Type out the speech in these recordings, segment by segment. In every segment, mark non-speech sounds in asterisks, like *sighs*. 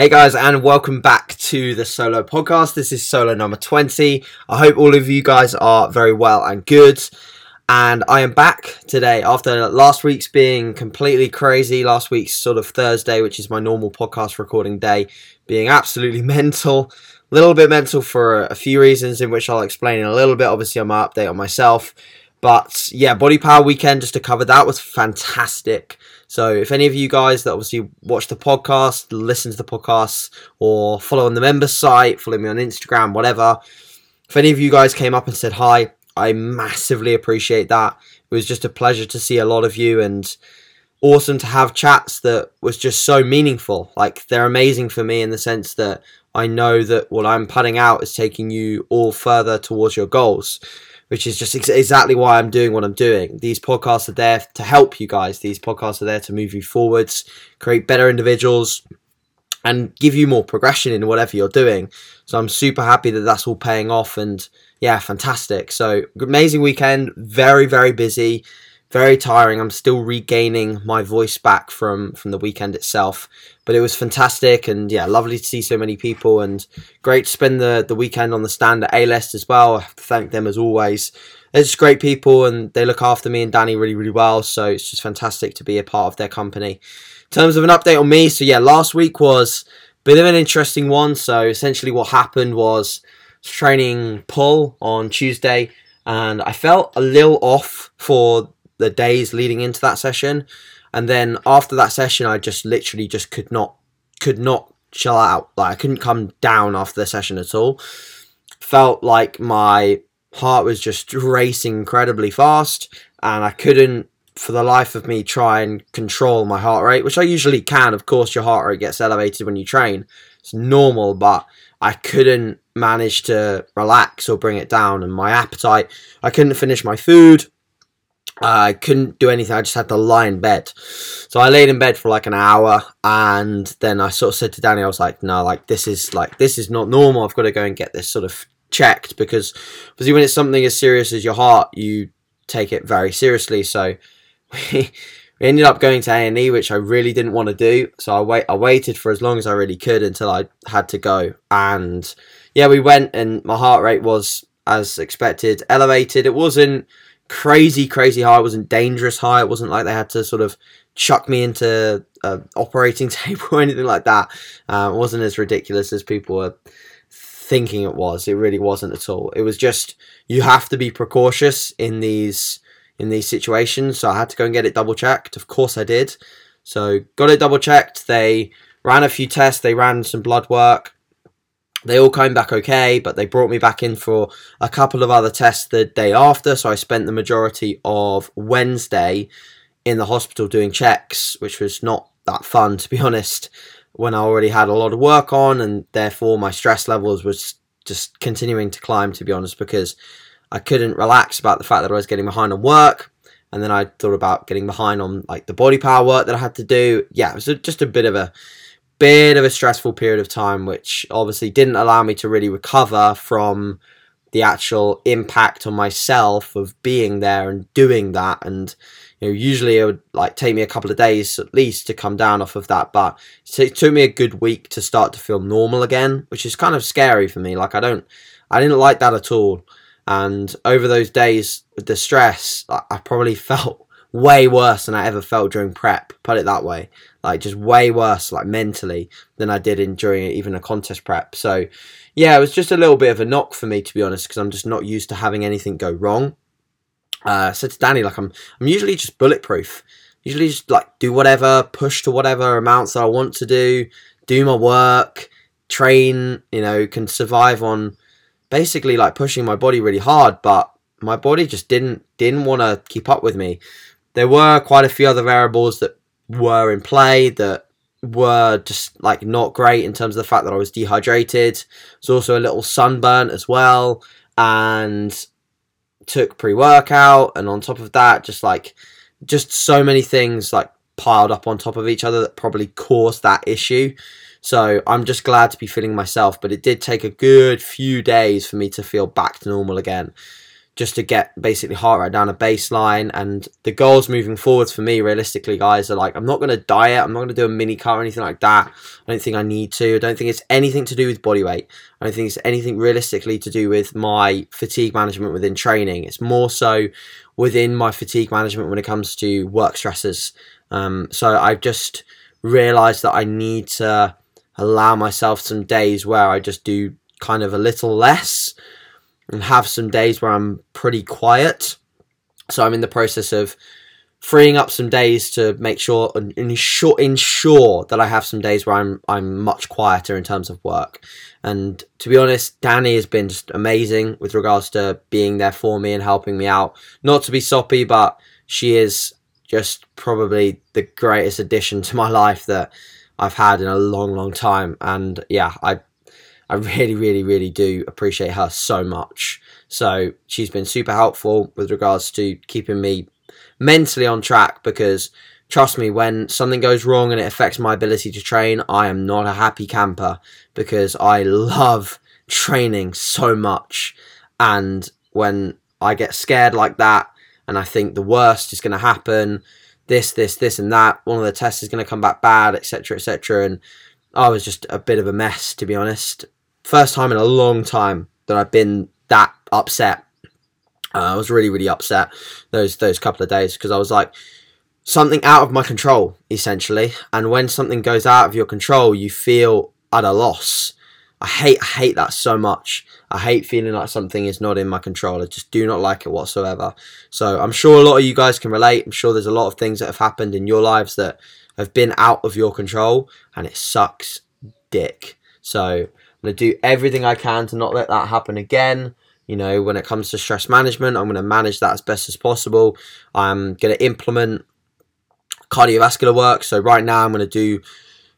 Hey guys, and welcome back to the solo podcast. This is solo number 20. I hope all of you guys are very well and good. And I am back today after last week's being completely crazy. Last week's sort of Thursday, which is my normal podcast recording day, being absolutely *laughs* mental. A little bit mental for a few reasons, in which I'll explain in a little bit. Obviously, on my update on myself. But yeah, Body Power Weekend, just to cover that, was fantastic. So if any of you guys that obviously watch the podcast, listen to the podcast, or follow on the members site, follow me on Instagram, whatever, if any of you guys came up and said hi, I massively appreciate that. It was just a pleasure to see a lot of you and awesome to have chats that was just so meaningful. Like they're amazing for me in the sense that I know that what I'm putting out is taking you all further towards your goals which is just ex- exactly why I'm doing what I'm doing. These podcasts are there to help you guys. These podcasts are there to move you forwards, create better individuals, and give you more progression in whatever you're doing. So I'm super happy that that's all paying off, and yeah, fantastic. So amazing weekend, very very busy very tiring. I'm still regaining my voice back from from the weekend itself, but it was fantastic and yeah, lovely to see so many people and great to spend the the weekend on the stand at A List as well. I have to thank them as always. They're just great people and they look after me and Danny really really well. So it's just fantastic to be a part of their company. In terms of an update on me, so yeah, last week was a bit of an interesting one. So essentially, what happened was training pull on Tuesday and I felt a little off for the days leading into that session, and then after that session, I just literally just could not could not chill out. Like I couldn't come down after the session at all. Felt like my heart was just racing incredibly fast, and I couldn't for the life of me try and control my heart rate, which I usually can. Of course, your heart rate gets elevated when you train. It's normal, but I couldn't manage to relax or bring it down. And my appetite, I couldn't finish my food. I couldn't do anything. I just had to lie in bed. So I laid in bed for like an hour, and then I sort of said to Danny, I was like, "No, like this is like this is not normal. I've got to go and get this sort of checked because obviously when it's something as serious as your heart, you take it very seriously." So we, *laughs* we ended up going to A and E, which I really didn't want to do. So I wait. I waited for as long as I really could until I had to go, and yeah, we went, and my heart rate was as expected elevated. It wasn't crazy, crazy high. It wasn't dangerous high. It wasn't like they had to sort of chuck me into an operating *laughs* table or anything like that. Uh, it wasn't as ridiculous as people were thinking it was. It really wasn't at all. It was just you have to be precautious in these in these situations. So I had to go and get it double checked. Of course I did. So got it double checked. They ran a few tests. They ran some blood work they all came back okay, but they brought me back in for a couple of other tests the day after. So I spent the majority of Wednesday in the hospital doing checks, which was not that fun *laughs* to be honest. When I already had a lot of work on, and therefore my stress levels was just continuing to climb. To be honest, because I couldn't relax about the fact that I was getting behind on work, and then I thought about getting behind on like the body power work that I had to do. Yeah, it was just a bit of a bit of a stressful period of time, which obviously didn't allow me to really recover from the actual impact on myself of being there and doing that. And you know, usually it would like take me a couple of days at least to come down off of that, but it took me a good week to start to feel normal again, which is kind of scary for me. Like I don't, I didn't like that at all. And over those days the stress, I probably *laughs* felt way worse than I ever felt during prep. Put it that way, like just way worse, like mentally than I did in during even a contest prep. So yeah, it was just a little bit of a knock for me to be honest, because I'm just not used to having anything go wrong. Uh, I said to Danny, like I'm, I'm usually just bulletproof. Usually just like do whatever, push to whatever amounts that I want to do, do my work, train. You know, can survive on basically like pushing my body really hard, but my body just didn't didn't want to keep up with me there were quite a few other variables that were in play that were just like not great in terms of the fact that I was dehydrated. There's also a little sunburn as well, and took pre workout, and on top of that, just like just so many things like piled up on top of each other that probably caused that issue. So I'm just glad to be feeling myself, but it did take a good few days for me to feel back to normal again just to get basically heart rate down a baseline. And the goals moving forwards for me, realistically, guys, are like I'm not going to diet. I'm not going to do a mini cut or anything like that. I don't think I need to. I don't think it's anything to do with body weight. I don't think it's anything realistically to do with my fatigue management within training. It's more so within my fatigue management when it comes to work stresses. Um, so I've just realized that I need to allow myself some days where I just do kind of a little less and have some days where I'm pretty quiet. So I'm in the process of freeing up some days to make sure and ensure ensure that I have some days where I'm I'm much quieter in terms of work. And to be honest, Danny has been just amazing with regards to being there for me and helping me out. Not to be soppy, but she is just probably the greatest addition *laughs* to my life that I've had in a long, long time. And yeah, I I really, really, really do appreciate her so much. So she's been super helpful with regards to keeping me mentally on track because trust me, when something goes wrong and it affects my ability to train, I am not a happy camper because I love training so much. And when I get scared like that and I think the worst is going to happen, this, this, this, and that, one of the tests is going to come back bad, etc., etc. And I was just a bit of a mess, to be honest first time in a long time that I've been that upset. Uh, I was really, really upset those those couple of days because I was like something out of my control essentially. And when something goes out of your control, you feel at a loss. I hate I hate that so much. I hate feeling like something is not in my control. I just do not like it whatsoever. So I'm sure a lot of you guys can relate. I'm sure there's a lot of things that have happened in your lives that have been out of your control and it sucks dick. So I'm going to do everything I can to not let that happen again. You know, when it comes to stress management, I'm going to manage that as best as possible. I'm going to implement cardiovascular work. So right now, I'm going to do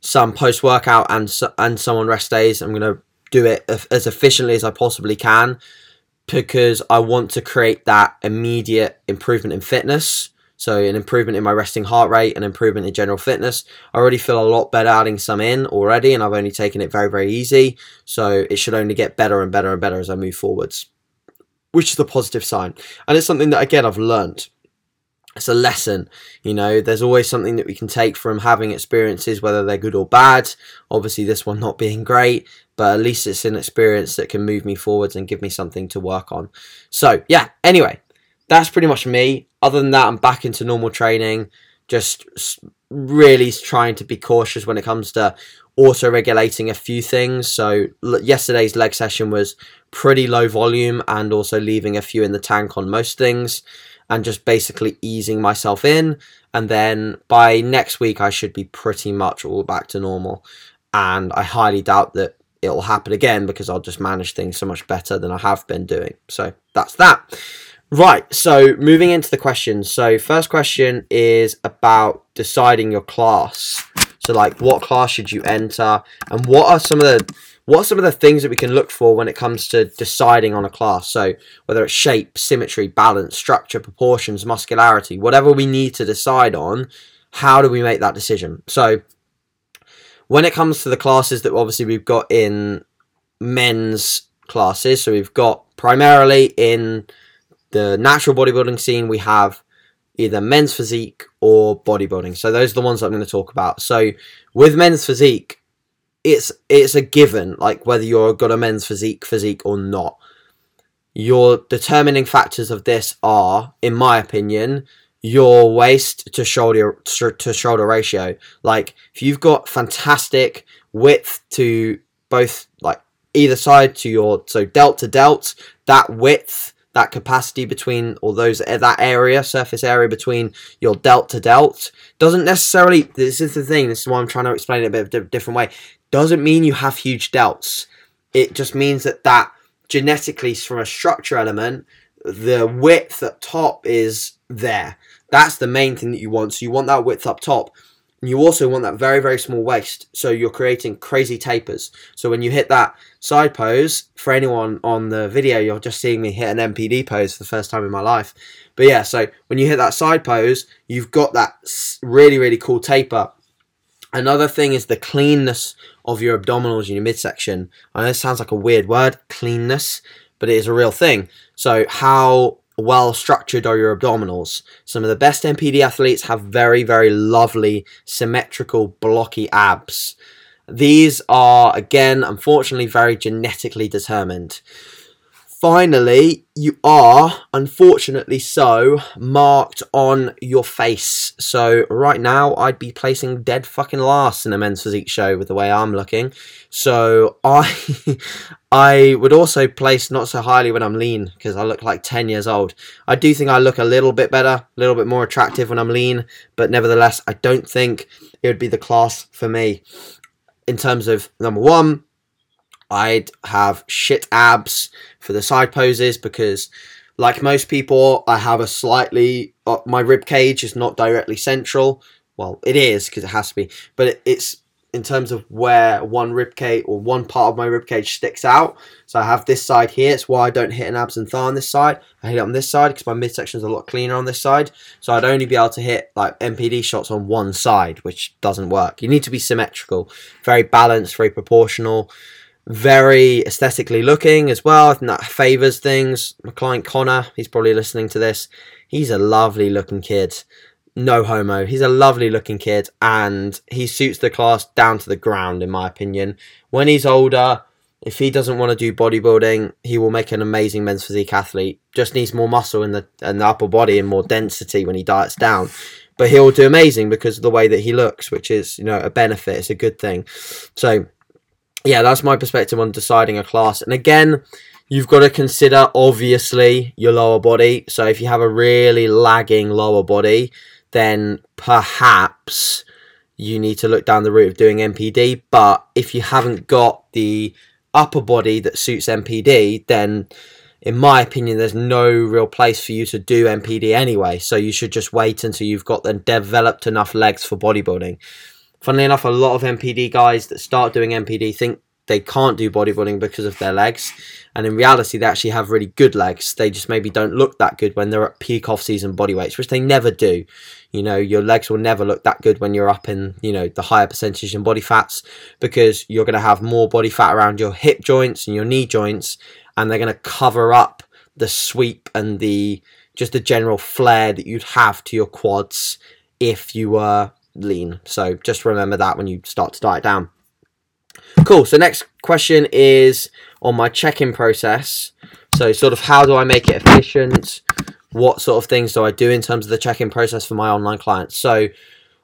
some post workout and and some on rest days. I'm going to do it as efficiently as I possibly can because I want to create that immediate improvement in fitness. So an improvement in my resting heart rate, an improvement in general fitness. I already feel a lot better adding some in already, and I've only taken it very, very easy. So it should only get better and better and better as I move forwards, which is a positive sign. And it's something that again I've learned. It's a lesson, you know. There's always something that we can take from having experiences, whether they're good or bad. Obviously, this one not being great, but at least it's an experience that can move me forwards and give me something to work on. So, yeah, anyway, that's pretty much me. Other than that, I'm back into normal training. Just really trying to be cautious when it comes to auto regulating a few things. So yesterday's leg session was pretty low volume and also leaving a few in the tank on most things and just basically easing myself in. And then by next week, I should be pretty much all back to normal. And I highly doubt that it'll happen again because I'll just manage things so much better than I have been doing. So that's that. Right, so moving into the questions. So, first question is about deciding your class. So, like, what class should you enter, and what are some of the what are some of the things that we can look for when it comes to deciding on a class? So, whether it's shape, symmetry, balance, structure, proportions, muscularity, whatever we need to decide on, how do we make that decision? So, when it comes to the classes that obviously we've got in men's classes, so we've got primarily in the natural bodybuilding scene, we have either men's physique or bodybuilding. So those are the ones I'm going to talk about. So with men's physique, it's it's a given, like whether you're got a men's physique physique or not. Your determining factors of this are, in my opinion, your waist to shoulder to shoulder ratio. Like if you've got fantastic width to both like either side to your so delt to delt, that width that capacity between or those eh, that area surface area between your delt to delt doesn't necessarily this is the thing this is why i'm trying to explain it a bit of a different way doesn't mean you have huge delts. It just means that that genetically from a structure element the width at top is there. That's the main thing that you want. So you want that width up top and you also want that very, very small waist. So you're creating crazy tapers. So when you hit that side pose, for anyone on the video, you're just seeing me hit an MPD pose for the first time in my life. But yeah, so when you hit that side pose, you've got that really, really cool taper. Another thing is the cleanness of your abdominals in your midsection. I know it sounds like a weird word, cleanness, but it is a real thing. So how well structured are your abdominals. Some of the best MPD athletes have very, very lovely, symmetrical, blocky abs. These are, again, unfortunately, very genetically determined. Finally, you are, unfortunately so, marked on your face. So right now, I'd be placing dead fucking last in a men's physique show with the way I'm looking. So *laughs* I, I would also place not so highly when I'm lean because I look like 10 years old. I do think I look a little bit better, a little bit more attractive when I'm lean, but nevertheless, I don't think it would be the class for me in terms of number one, I'd have shit abs for the side poses because, like most people, I have a slightly uh, my rib cage is not directly central. Well, it is because it has to be, but it, it's in terms of where one rib cage or one part of my rib cage sticks out. So I have this side here. It's why I don't hit an abs and thigh on this side. I hit it on this side because my midsection is a lot cleaner on this side. So I'd only be able to hit like MPD shots on one side, which doesn't work. You need to be symmetrical, very balanced, very proportional very aesthetically looking as well. I think that favours things. My client Connor, he's probably listening to this. He's a lovely looking kid. No homo. He's a lovely looking kid and he suits the class down to the ground, in my opinion. When he's older, if he doesn't want to do bodybuilding, he will make an amazing men's physique athlete. Just needs more muscle in the in the upper body and more density when he diets down. But he'll do amazing because of the way that he looks, which is, you know, a benefit. It's a good thing. So yeah, that's my perspective on deciding a class. And again, you've got to consider obviously your lower body. So if you have a really lagging lower body, then perhaps you need to look down the route of doing MPD. But if you haven't got the upper body that suits MPD, then in my opinion, there's no real place for you to do MPD anyway. So you should just wait until you've got then developed enough legs for bodybuilding. Funnily enough, a lot of MPD guys that start doing MPD think they can't do bodybuilding because of their legs. And in reality, they actually have really good legs. They just maybe don't look that good when they're at peak off season body weights, which they never do. You know, your legs will never look that good when you're up in, you know, the higher percentage in body fats because you're going to have more body fat around your hip joints and your knee joints, and they're going to cover up the sweep and the just the general flare that you'd have to your quads if you were lean. So just remember that when you start to diet down. Cool. So next question is on my check-in process. So sort of how do I make it efficient? What sort of things do I do in terms of the check-in process for my online clients? So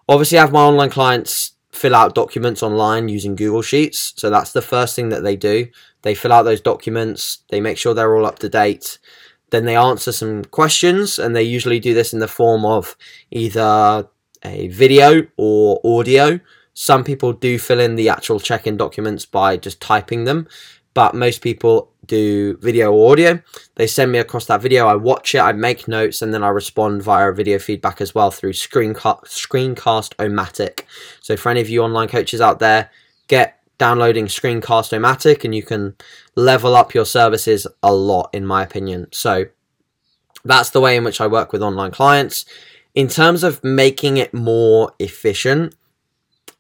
obviously I have my online clients fill out documents online using Google Sheets. So that's the first thing that they do. They fill out those documents, they make sure they're all up to date. Then they answer some questions and they usually do this in the form of either a video or audio. Some people do fill in the actual check in documents by just typing them, but most people do video or audio. They send me across that video, I watch it, I make notes, and then I respond via video feedback as well through Screencast, Screencast-O-Matic. So, for any of you online coaches out there, get downloading Screencast-O-Matic and you can level up your services a lot, in my opinion. So, that's the way in which I work with online clients in terms of making it more efficient,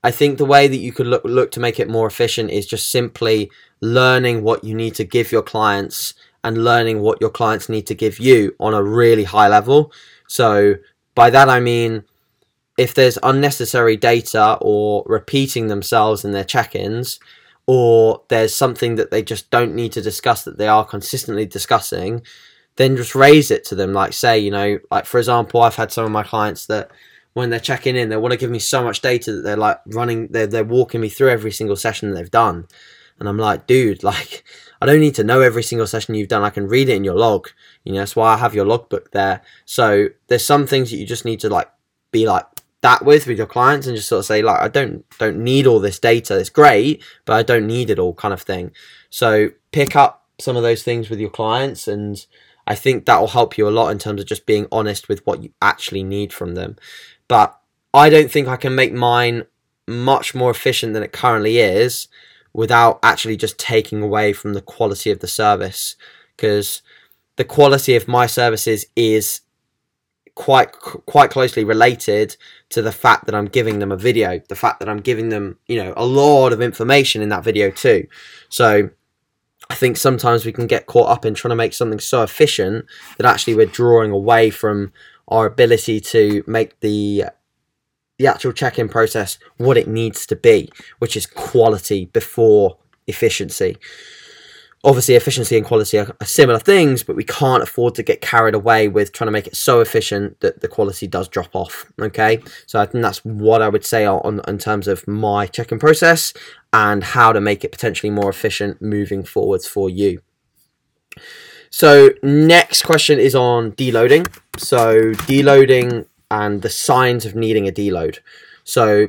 I think the way that you could look look to make it more efficient is just simply learning what you need to give your clients and learning what your clients need to give you on a really high level. So by that I mean if there's unnecessary data or repeating themselves in their check-ins or there's something that they just don't need to discuss that they are consistently discussing, then just raise it to them. Like say, you know, like for example, I've had some of my clients that when they're checking in, they want to give me so much data that they're like running, they're, they're walking me through every single session they've done. And I'm like, dude, *laughs* like, I don't need to know every single session you've done. I can read it in your log. You know, that's why I have your logbook there. So there's some things that you just need to like be like that with with your clients and just sort of say like, I don't don't need all this data. It's great, but I don't need it all, kind of thing. So pick up some of those things with your clients and I think that will help you a lot in terms of just being honest with what you actually need from them. But I don't think I can make mine much more efficient than it currently is without actually just taking away from the quality of the service because the quality of my services is quite quite closely related to the fact that I'm giving them a video, the fact that I'm giving them, you know, a lot of information in that video too. So I think sometimes we can get caught up in trying to make something so efficient that actually we're drawing away from our ability to make the the actual check-in process what it needs to be, which is quality before efficiency. Obviously, efficiency and quality are, are, similar things, but we can't afford to get carried away with trying to make it so efficient that the quality does drop off. Okay, so I think that's what I would say on, in terms of my check-in process and how to make it potentially more efficient moving forwards for you. So next question is on deloading. So deloading and the signs of needing a deload. So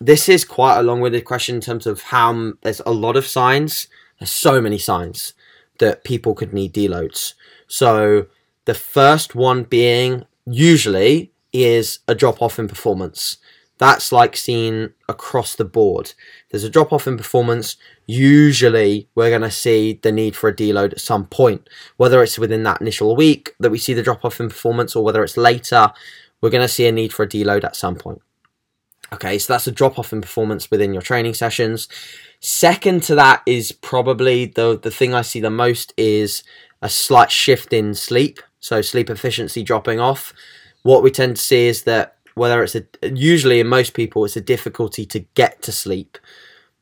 this is quite a long-winded question in terms of how there's a lot of signs. There's so many signs that people could need deloads. So the first one being usually is a drop off in performance. That's like seen across the board. There's a drop off in performance. Usually, we're going to see the need for a deload at some point, whether it's within that initial week that we see the drop off in performance or whether it's later, we're going to see a need for a deload at some point. Okay, so that's a drop off in performance within your training sessions. Second to that is probably the the thing I see the most is a slight shift in sleep. So sleep efficiency dropping off. What we tend to see is that whether it's a usually in most people it's a difficulty to get to sleep.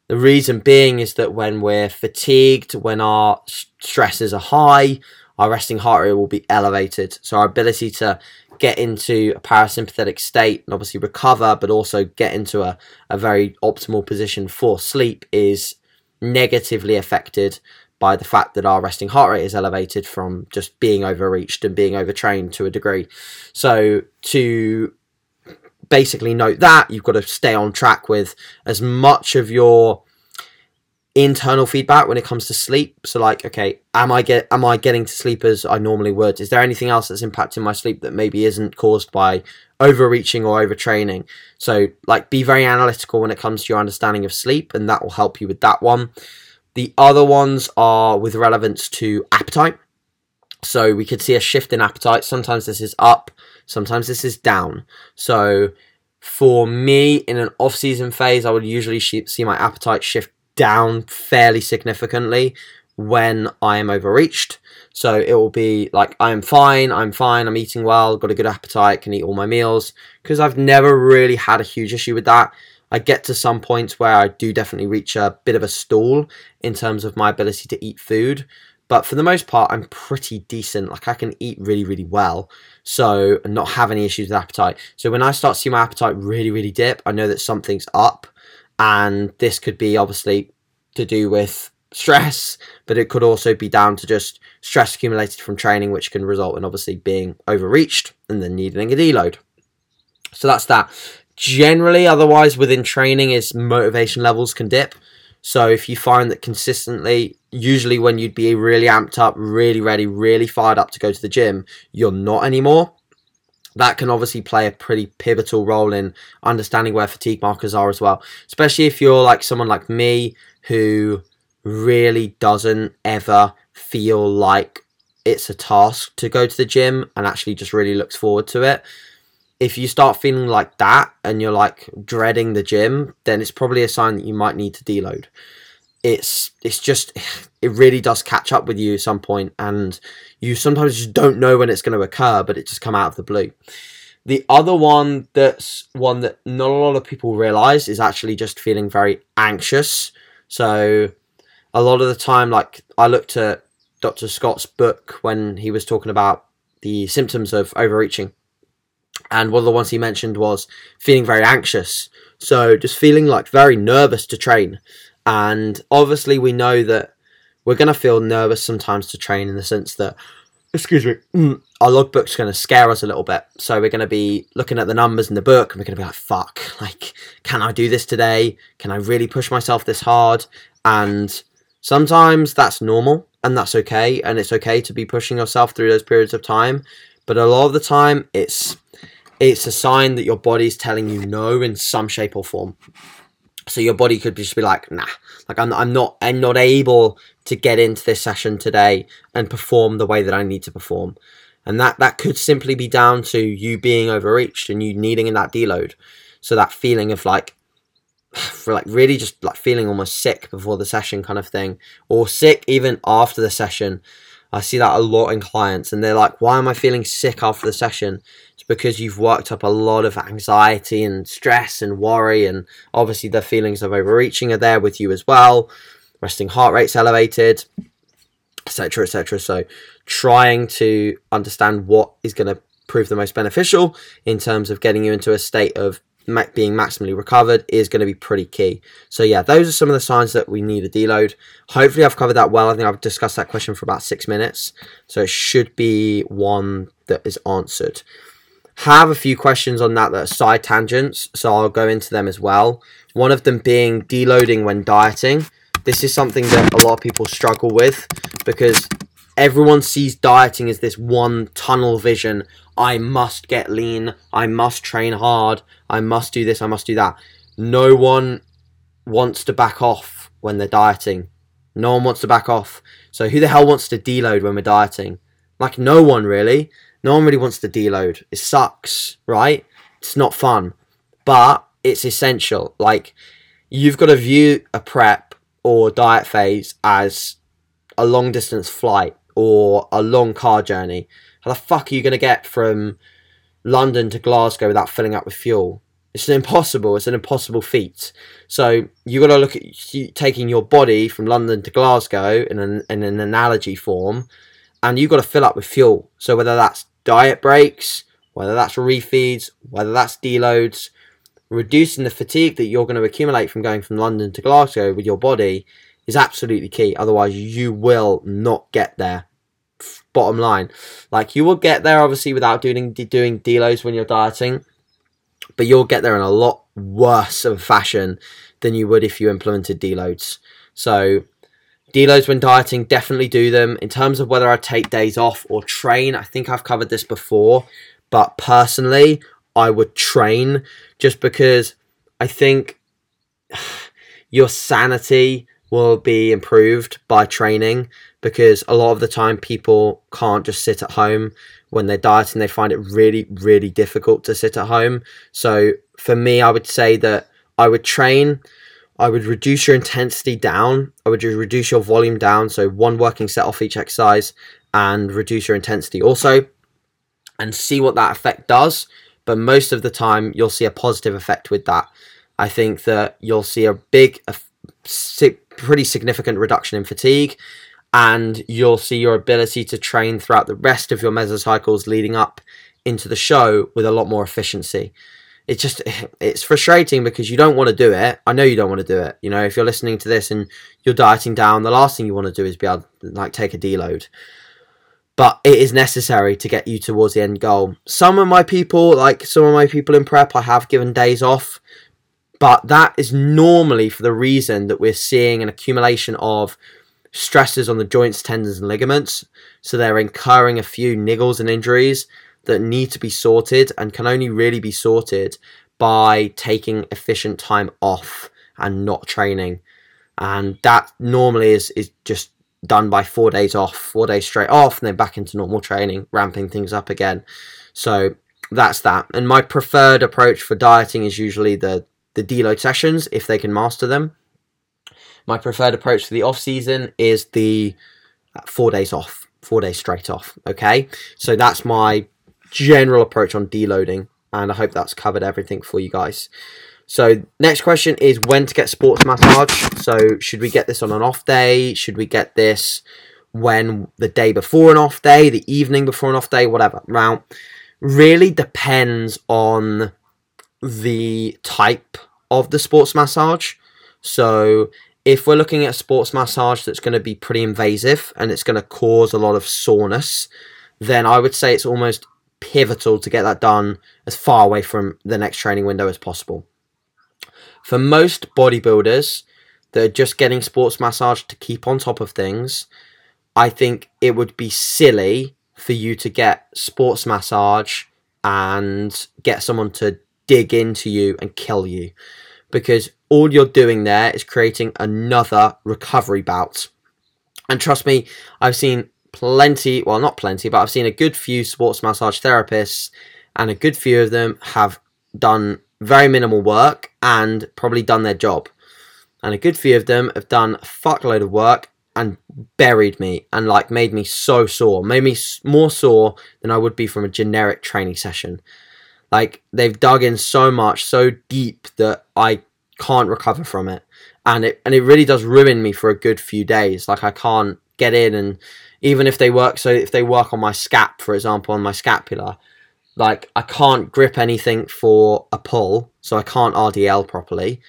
The reason being is that when we're fatigued, when our stresses are high, our resting heart rate will be elevated. So our ability to get into a parasympathetic state and obviously recover, but also get into a, a very optimal position for sleep is negatively affected by the fact that our resting heart rate is elevated from just being overreached and being overtrained to a degree. So to basically note that. You've got to stay on track with as much of your internal feedback when it comes to sleep. So like okay am i get am i getting to sleep as i normally would? Is there anything else that's impacting my sleep that maybe isn't caused by overreaching or overtraining? So like be very analytical when it comes to your understanding of sleep and that will help you with that one. The other ones are with relevance to appetite. So we could see a shift in appetite. Sometimes this is up sometimes this is down so for me in an off-season phase i would usually see my appetite shift down fairly significantly when I am overreached. So it will be like, I'm fine, I'm fine, I'm eating well, got a good appetite, can eat all my meals. Because I've never really had a huge issue with that. I get to some points where I do definitely reach a bit of a stall in terms of my ability to eat food. But for the most part, I'm pretty decent. Like I can eat really, really well. So, and not have any issues with appetite. So when I start seeing my appetite really, really dip, I know that something's up and this could be obviously to do with stress, but it could also be down to just stress accumulated from training, which can result in obviously being overreached and then needing a deload. So that's that. Generally, otherwise, within training, is motivation levels can dip. So if you find that consistently, usually when you'd be really amped up, really ready, really fired up to go to the gym, you're not anymore that can obviously play a pretty pivotal role in understanding where fatigue markers are as well. Especially if you're like someone like me who really doesn't ever feel like it's a task to go to the gym and actually just really looks forward to it. If you start feeling like that and you're like dreading the gym, then it's probably a sign that you might need to deload it's it's just it really does catch up with you at some point and you sometimes just don't know when it's going to occur but it just come out of the blue. The other one that's one that not a lot of people realize is actually just feeling very anxious. So a lot of the time like i looked at dr scott's book when he was talking about the symptoms of overreaching and one of the ones he mentioned was feeling very anxious. So just feeling like very nervous to train and obviously, we know that we're going to feel nervous sometimes to train in the sense that, excuse me, mm, our logbook's going to scare us a little bit. So we're going to be looking at the numbers in the book and we're going to be like, fuck, *laughs* like, can I do this today? Can I really push myself this hard? And sometimes that's normal and that's okay. And it's okay to be pushing yourself through those periods of time. But a lot of the time, it's it's a sign that your body's telling you no in some shape or form. So your body could just be like, nah, like I'm, I'm not, I'm not able to get into this session today and perform the way that I need to perform. And that, that could simply be down to you being overreached and you needing in that deload. So that feeling of like, *sighs* for like really just like feeling almost sick before the session kind of thing or sick even after the session i see that a lot in clients and they're like why am i feeling sick after the session because you've worked up a lot of anxiety and stress and worry and obviously the feelings of overreaching are there with you as well resting heart rate's elevated etc etc so trying to understand what is going to prove the most beneficial in terms of getting you into a state of being maximally recovered is going to be pretty key. So yeah, those are some of the signs that we need a deload. Hopefully I've covered that well. I think I've discussed that question for about six minutes. So it should be one that is answered. Have a few questions on that that are side tangents, so I'll go into them as well. One of them being deloading when dieting. This is something that a lot of people struggle with because everyone sees dieting as this one tunnel vision. I must get lean. I must train hard. I must do this. I must do that. No one wants to back off when they're dieting. No one wants to back off. So who the hell wants to deload when we're dieting? Like no one really. No one really wants to deload. It sucks, right? It's not fun. But it's essential. Like you've got to view a prep or diet phase as a long distance flight or a long car journey. How the fuck are you going to get from London to Glasgow without filling up with fuel? It's impossible. It's an impossible feat. So you got to look at taking your body from London to Glasgow in an, in an analogy form, and you got to fill up with fuel. So whether that's diet breaks, whether that's refeeds, whether that's deloads, reducing the fatigue that you're going to accumulate from going from London to Glasgow with your body is absolutely key. Otherwise, you will not get there. Bottom line, like you will get there obviously without doing doing deloads when you're dieting, but you'll get there in a lot worse of fashion than you would if you implemented deloads. So deloads when dieting, definitely do them. In terms of whether I take days off or train, I think I've covered this before, but personally, I would train just because I think *sighs* your sanity will be improved by training because a lot of the time people can't just sit at home when they're dieting they find it really really difficult to sit at home so for me i would say that i would train i would reduce your intensity down. I would reduce your volume down. So one working set off each exercise and reduce your intensity also and see what that effect does. But most of the time you'll see a positive effect with that. I think that you'll see a big pretty significant reduction in fatigue, and you'll see your ability to train throughout the rest of your mesocycles leading up into the show with a lot more efficiency. It's just *sighs* it's frustrating because you don't want to do it. I know you don't want to do it. You know, if you're listening to this and you're dieting down, the last thing you want to do is be able to like take a deload. But it is necessary to get you towards the end goal. Some of my people, like some of my people in prep, I have given days off but that is normally for the reason that we're seeing an accumulation of stresses on the joints, tendons, and ligaments. So they're incurring a few niggles and injuries that need to be sorted and can only really be sorted by taking efficient time off and not training. And that normally is, is just done by four days off, four days straight off, and then back into normal training, ramping things up again. So that's that. And my preferred approach for dieting is usually the the deload sessions if they can master them. My preferred approach for the off season is the uh, four days off, four days straight off. Okay, so that's my general approach on deloading, and I hope that's covered everything for you guys. So next question is when to get sports massage. So should we get this on an off day? Should we get this when the day before an off day, the evening before an off day, whatever? Now, really depends on the type of the sports massage. So if we're looking at a sports massage that's going to be pretty invasive and it's going to cause a lot of soreness, then I would say it's almost pivotal to get that done as far away from the next training window as possible. For most bodybuilders that are just getting sports massage to keep on top of things, I think it would be silly for you to get sports massage and get someone to dig into you and kill you because all you're doing there is creating another recovery bout. And trust me, I've seen plenty, well, not plenty, but I've seen a good few sports massage therapists, and a good few of them have done very minimal work and probably done their job. And a good few of them have done a fuckload of work and buried me and like made me so sore, made me more sore than I would be from a generic training session. Like they've dug in so much, so deep that I can't recover from it, and it and it really does ruin me for a good few days. Like I can't get in, and even if they work, so if they work on my scap, for example, on my scapula, like I can't grip anything for a pull, so I can't RDL properly.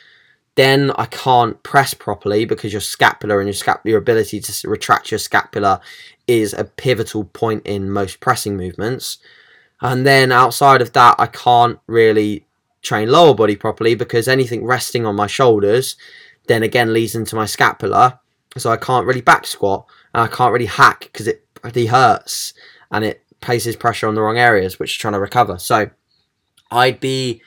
Then I can't press properly because your scapula and your scap your ability to retract your scapula is a pivotal point in most pressing movements. And then outside of that, I can't really train lower body properly because anything resting on my shoulders then again leads into my scapula. So I can't really back squat and I can't really hack because it really hurts and it places pressure on the wrong areas, which is trying to recover. So I'd be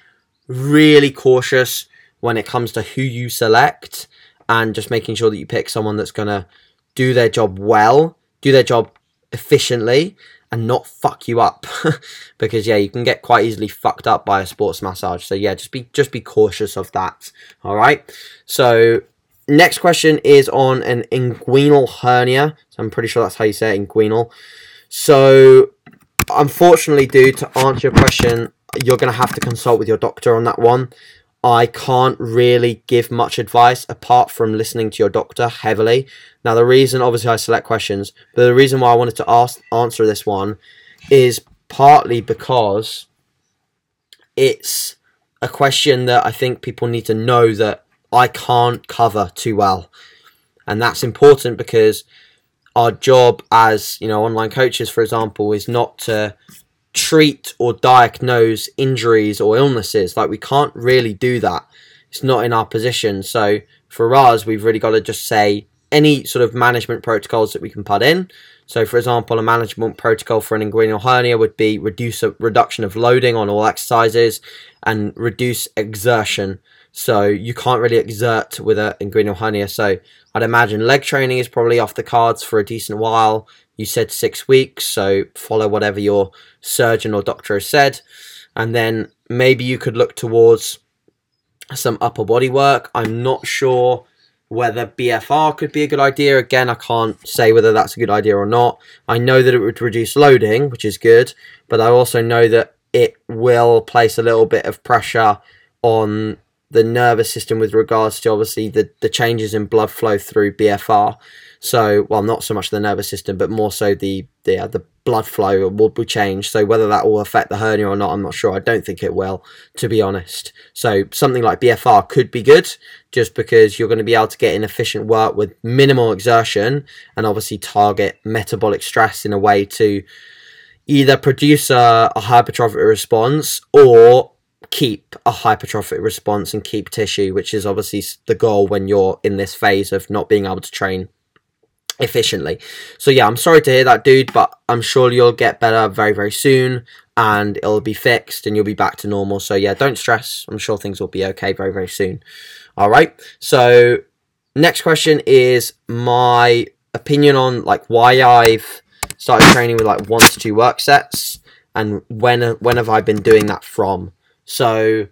really cautious when it comes to who you select and just making sure that you pick someone that's going to do their job well, do their job efficiently, and not fuck you up. *laughs* Because yeah you can get quite easily fucked up by a sports massage. So yeah just be just be cautious of that. All right? So next question is on an inguinal hernia. So i'm pretty sure that's how you say it inguinal. So unfortunately dude to answer your question you're going to have to consult with your doctor on that one. I can't really give much advice apart from listening to your doctor heavily. Now, the reason, obviously, I select questions, but the reason why I wanted to ask answer this one is partly because it's a question that I think people need to know that I can't cover too well, and that's important because our job as you know online coaches, for example, is not to treat or diagnose injuries or illnesses. Like we can't really do that. It's not in our position. So for us, we've really got to just say any sort of management protocols that we can put in. So, for example, a management protocol for an inguinal hernia would be reduce a reduction of loading on all exercises and reduce exertion. So you can't really exert with it an inguinal hernia. So I'd imagine leg training is probably off the cards for a decent while. You said six weeks, so follow whatever your surgeon or doctor has said. And then maybe you could look towards some upper body work. I'm not sure whether BFR could be a good idea. Again, I can't say whether that's a good idea or not. I know that it would reduce loading, which is good, but I also know that it will place a little bit of pressure on the nervous system with regards to obviously the, the changes in blood flow through BFR. So, well, not so much the nervous system, but more so the the, uh, the blood flow will, will change. So, whether that will affect the hernia or not, I'm not sure. I don't think it will, to be honest. So, something like BFR could be good just because you're going to be able to get inefficient work with minimal exertion and obviously target metabolic stress in a way to either produce a, a hypertrophic response or keep a hypertrophic response and keep tissue, which is obviously the goal when you're in this phase of not being able to train efficiently. So yeah, I'm sorry to hear that, dude, but I'm sure you'll get better very, very soon and it'll be fixed and you'll be back to normal. So yeah, don't stress. I'm sure things will be okay very, very soon. All right. So next question is my opinion on like why I've started training with like one to two work sets and when when have I been doing that from? So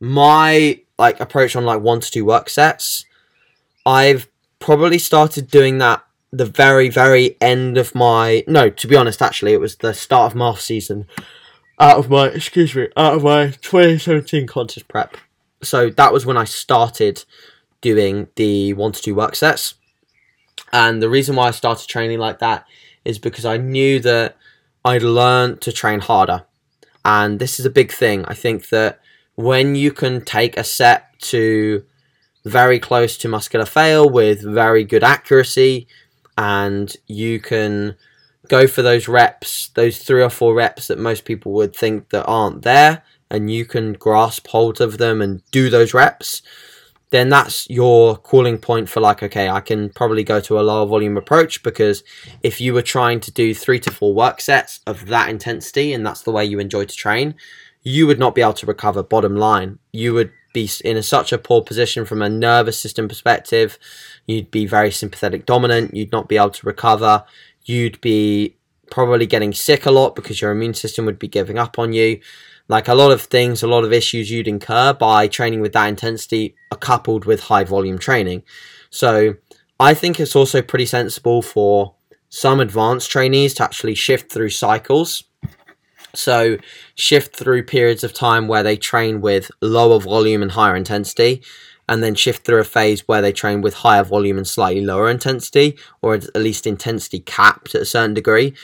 my like approach on like one to two work sets, I've probably started doing that the very very end of my no to be honest actually it was the start of off season. Out of my excuse me out of my 2017 contest prep. So that was when i started doing the one to two work sets. And the reason why i started training like that is because i knew that i'd learn to train harder and this is a big thing. I think that when you can take a set to very close to muscular fail with very good accuracy, and you can go for those reps, those three or four reps that most people would think that aren't there, and you can grasp hold of them and do those reps, then that's your calling point for like, okay, I can probably go to a lower volume approach because if you were trying to do three to four work sets of that intensity and that's the way you enjoy to train, you would not be able to recover bottom line. You would be in a, such a poor position from a nervous system perspective. You'd be very sympathetic dominant. You'd not be able to recover. You'd be probably getting sick a lot because your immune system would be giving up on you Like a lot of things, a lot of issues you'd incur by training with that intensity are coupled with high volume training. So I think it's also pretty sensible for some advanced trainees to actually shift through cycles. So, shift through periods of time where they train with lower volume and higher intensity, and then shift through a phase where they train with higher volume and slightly lower intensity, or at least intensity capped at a certain degree,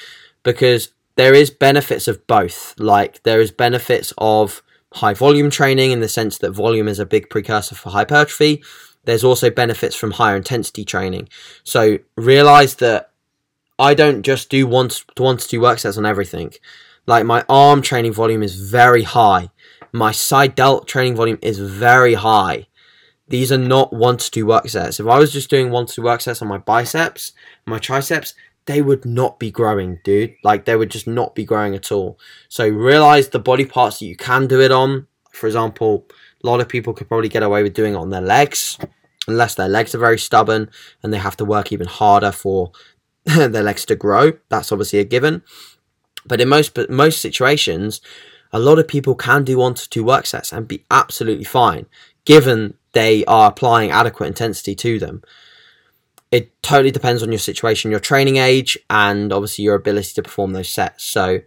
because there is benefits of both. Like there is benefits of high volume training in the sense that volume is a big precursor for hypertrophy. There's also benefits from higher intensity training. So realize that I don't just do one to one to two work sets on everything. Like my arm training volume is very high. My side delt training volume is very high. These are not one to two work sets. If I was just doing one to two work sets on my biceps, my triceps, they would not be growing, dude. Like they would just not be growing at all. So realize the body parts that you can do it on. For example, a lot of people could probably get away with doing it on their legs, unless their legs are very stubborn and they have to work even harder for *laughs* their legs to grow. That's obviously a given. But in most most situations, a lot of people can do one to two work sets and be absolutely fine, given they are applying adequate intensity to them. It totally depends on your situation, your training age, and obviously your ability to perform those sets. So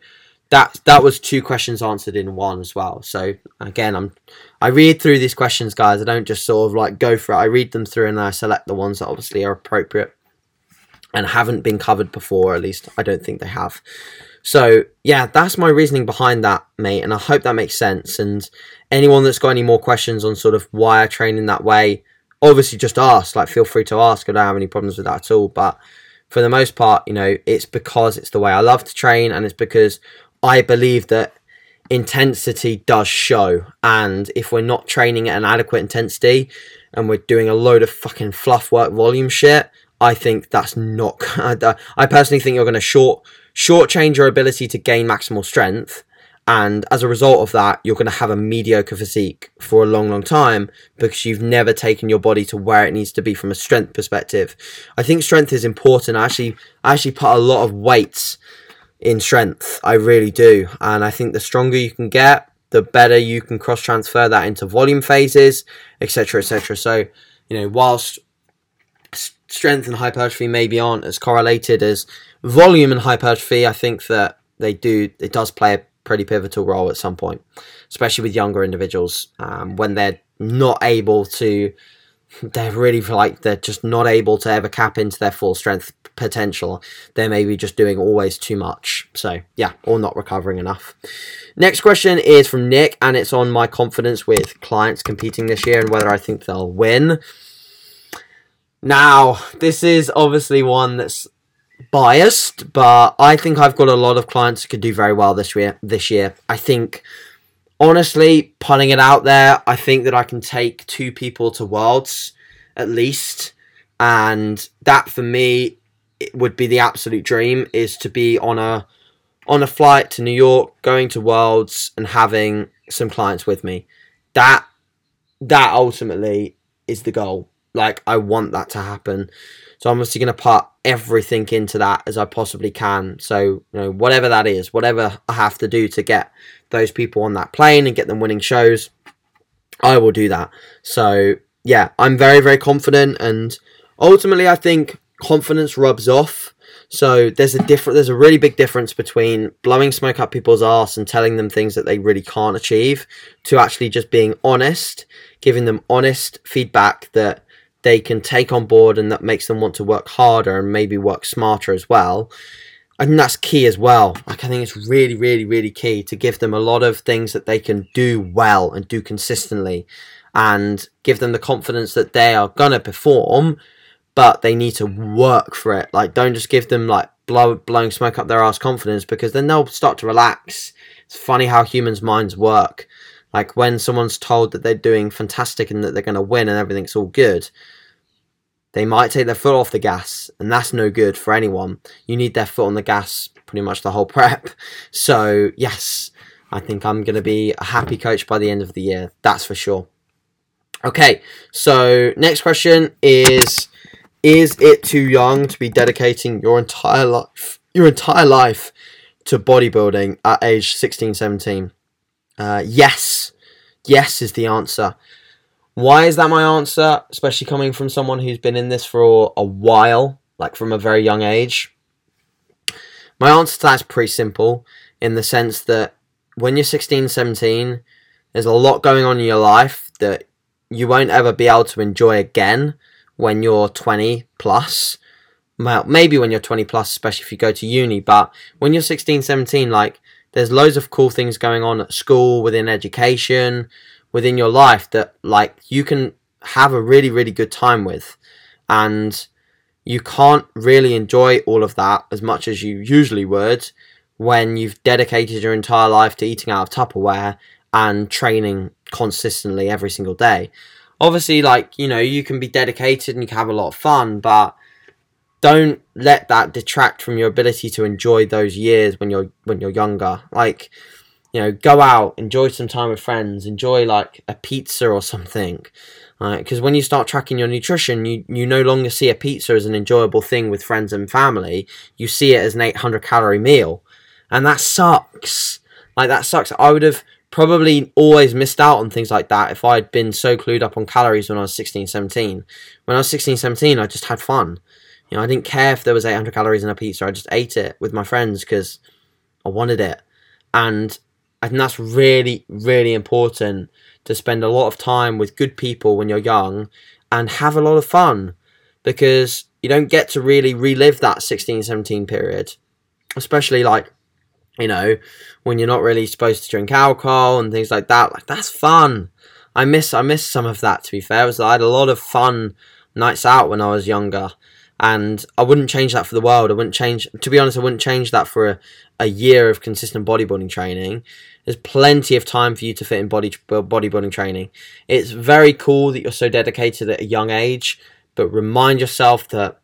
that that was two questions answered in one as well. So again, I'm I read through these questions, guys. I don't just sort of like go for it. I read them through and I select the ones that obviously are appropriate and haven't been covered before. At least I don't think they have. So yeah, that's my reasoning behind that, mate, and I hope that makes sense. And anyone that's got any more questions on sort of why I train in that way, obviously just ask. Like, feel free to ask. I don't have any problems with that at all. But for the most part, you know, it's because it's the way I love to train, and it's because I believe that intensity does show. And if we're not training at an adequate intensity and we're doing a load of fucking fluff work volume shit, I think that's not. *laughs* I personally think you're going to short shortchange your ability to gain maximal strength. And as a result of that, you're going to have a mediocre physique for a long, long time because you've never taken your body to where it needs to be from a strength perspective. I think strength is important. I actually, I actually put a lot of weights in strength. I really do. And I think the stronger you can get, the better you can cross transfer that into volume phases, etc., etc. So, you know, whilst strength and hypertrophy maybe aren't as correlated as volume and hypertrophy, I think that they do. It does play a pretty pivotal role at some point, especially with younger individuals um, when they're not able to. They're really like they're just not able to ever cap into their full strength potential. They're maybe just doing always too much. So yeah, or not recovering enough. Next question is from Nick, and it's on my confidence with clients competing this year and whether I think they'll win. Now, this is obviously one that's biased, but I think I've got a lot of clients who could do very well this year. This year, I think, honestly, putting it out there, I think that I can take two people to Worlds at least, and that for me would be the absolute dream is to be on a on a flight to New York, going to Worlds, and having some clients with me. That that ultimately is the goal like I want that to happen. So I'm obviously going to put everything into that as I possibly can. So, you know, whatever that is, whatever I have to do to get those people on that plane and get them winning shows, I will do that. So, yeah, I'm very, very confident. And ultimately, I think confidence rubs off. So there's a different, there's a really big difference between blowing smoke up people's ass and telling them things that they really can't achieve, to actually just being honest, giving them honest feedback that they can take on board and that makes them want to work harder and maybe work smarter as well. I think that's key as well. Like I think it's really, really, really key to give them a lot of things that they can do well and do consistently and give them the confidence that they are gonna perform, but they need to work for it. Like don't just give them like blow blowing smoke up their ass confidence because then they'll start to relax. It's funny how humans' minds work. Like when someone's told that they're doing fantastic and that they're to win and everything's all good, they might take their foot off the gas, and that's no good for anyone. You need their foot on the gas pretty much the whole *laughs* prep. So, yes, I think I'm going to be a happy coach by the end of the year. That's for sure. Okay, so next question is Is it too young to be dedicating your entire life, your entire life to bodybuilding at age 16, 17? Uh, yes. Yes is the answer. Why is that my answer? Especially coming from someone who's been in this for a while, like from a very young age. My answer to that is pretty simple in the sense that when you're 16, 17, there's a lot going on in your life that you won't ever be able to enjoy again when you're 20 plus. Well, maybe when you're 20 plus, especially if you go to uni, but when you're 16, 17, like, there's loads of cool things going on at school, within education, within your life that, like, you can have a really, really good time with. And you can't really enjoy all of that as much as you usually would when you've dedicated your entire life to eating out of Tupperware and training consistently every single day. Obviously, like, you know, you can be dedicated and you can have a lot of fun, but don't let that detract from your ability to enjoy those years when you're when you're younger. Like, you know, go out, enjoy some time with friends, enjoy like a pizza or something. right? Because when you start tracking your nutrition, you, you no longer see a pizza as an enjoyable thing with friends and family. You see it as an 800 calorie meal. And that sucks. Like, that sucks. I would have probably always missed out on things like that if I'd been so clued up on calories when I was 16, 17. When I was 16, 17, I just had fun. You know, I didn't care if there was 800 calories in a pizza. I just ate it with my friends because I wanted it. And Think that's really, really important to spend a lot of time with good people when you're young and have a lot of fun because you don't get to really relive that 16, 17 period. Especially like you know, when you're not really supposed to drink alcohol and things like that. Like that's fun. I miss I miss some of that to be fair. Was I had a lot of fun nights out when I was younger. And I wouldn't change that for the world. I wouldn't change to be honest, I wouldn't change that for a, a year of consistent bodybuilding training. There's plenty of time for you to fit in body bodybuilding training. It's very cool that you're so dedicated at a young age, but remind yourself that,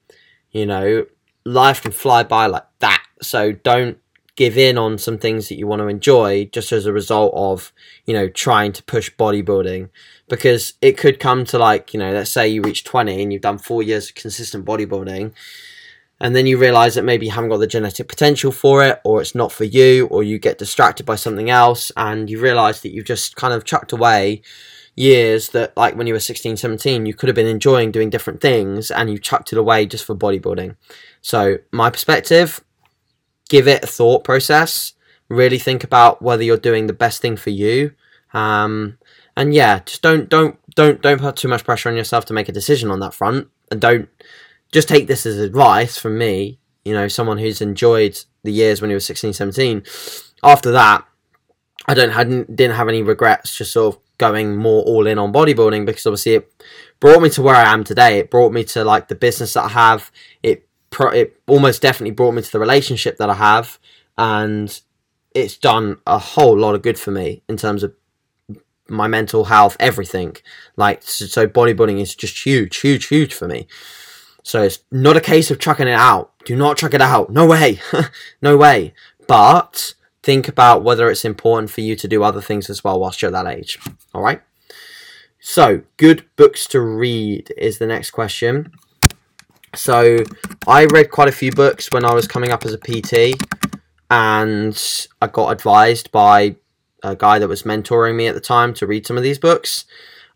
you know, life can fly by like that. So don't give in on some things that you want to enjoy just as a result of you know trying to push bodybuilding because it could come to like you know let's say you reach 20 and you've done four years of consistent bodybuilding and then you realize that maybe you haven't got the genetic potential for it or it's not for you or you get distracted by something else and you realize that you've just kind of chucked away years that like when you were 16 17 you could have been enjoying doing different things and you chucked it away just for bodybuilding so my perspective give it a thought process. Really think about whether you're doing the best thing for you. Um, and yeah, just don't don't don't don't put too much pressure on yourself to make a decision on that front. And don't just take this as advice from me. You know, someone who's enjoyed the years when he was 16, 17. After that, I don't hadn't didn't have any regrets. Just sort of going more all in on bodybuilding because obviously it brought me to where I am today. It brought me to like the business that I have. It pro- it almost definitely brought me to the relationship that I have, and it's done a whole lot of good for me in terms of my mental health, everything. Like so, so bodybuilding is just huge, huge, huge for me. So it's not a case of chucking it out. Do not chuck it out. No way. *laughs* no way. But think about whether it's important for you to do other things as well whilst you're that age. All right. So, good books to read is the next question. So I read quite a few books when I was coming up as a PT, and I got advised by a guy that was mentoring me at the time to read some of these books.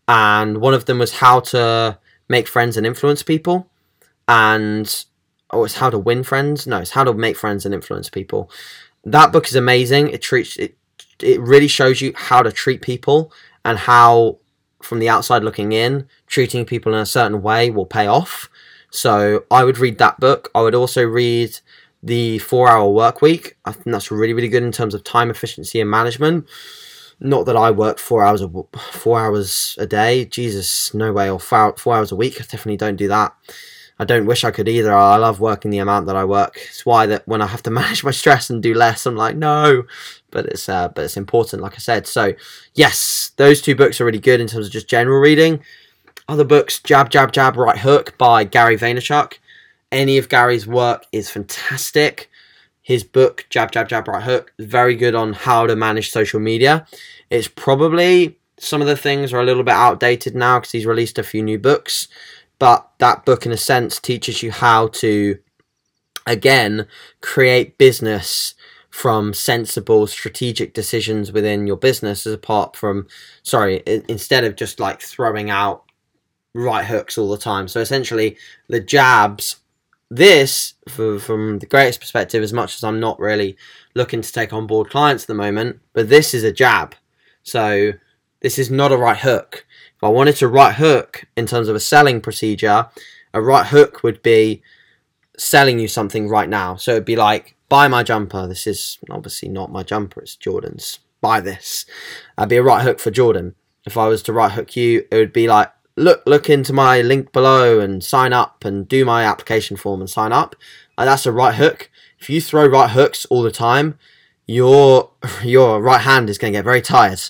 And one of them was How to Make Friends and Influence People. And oh, it's How to Win Friends. No, it's How to Make Friends and Influence People. That book is amazing. It treats it. It really shows you how to treat people and how, from the outside looking in, treating people in a certain way will pay off so I would read that book. I would also read the Four Hour Work Week. I think that's really really good in terms of time efficiency and management. Not that I work four hours a four hours a day. Jesus, no way. Or four, four hours a week. I definitely don't do that. I don't wish I could either. I love working the amount that I work. It's why that when I have to *laughs* manage my stress and do less, I'm like, no. But it's uh, but it's important, like I said. So yes, those two books are really good in terms of just general reading. Other books, Jab, Jab, Jab, Right Hook by Gary Vaynerchuk. Any of Gary's work is fantastic. His book, Jab, Jab, Jab, Right Hook, is very good on how to manage social media. It's probably some of the things are a little bit outdated now because he's released a few new books. But that book, in a sense, teaches you how to, again, create business from sensible strategic decisions within your business as apart from sorry instead of just like throwing out right hooks all the time. So essentially the jabs this for, from the greatest perspective as much as i'm not really looking to take on board clients at the moment but this is a jab. So this is not a right hook if i wanted to right hook in terms of a selling procedure a right hook would be selling you something right now so it'd be like buy my jumper. This is obviously not my jumper, it's Jordan's. Buy this. I'd be a right hook for Jordan. If I was to right hook you, it would be like, look, look into my link below and sign up and do my application form and sign up. And that's a right hook. If you throw right hooks all the time, your *laughs* your right hand is going to get very tired,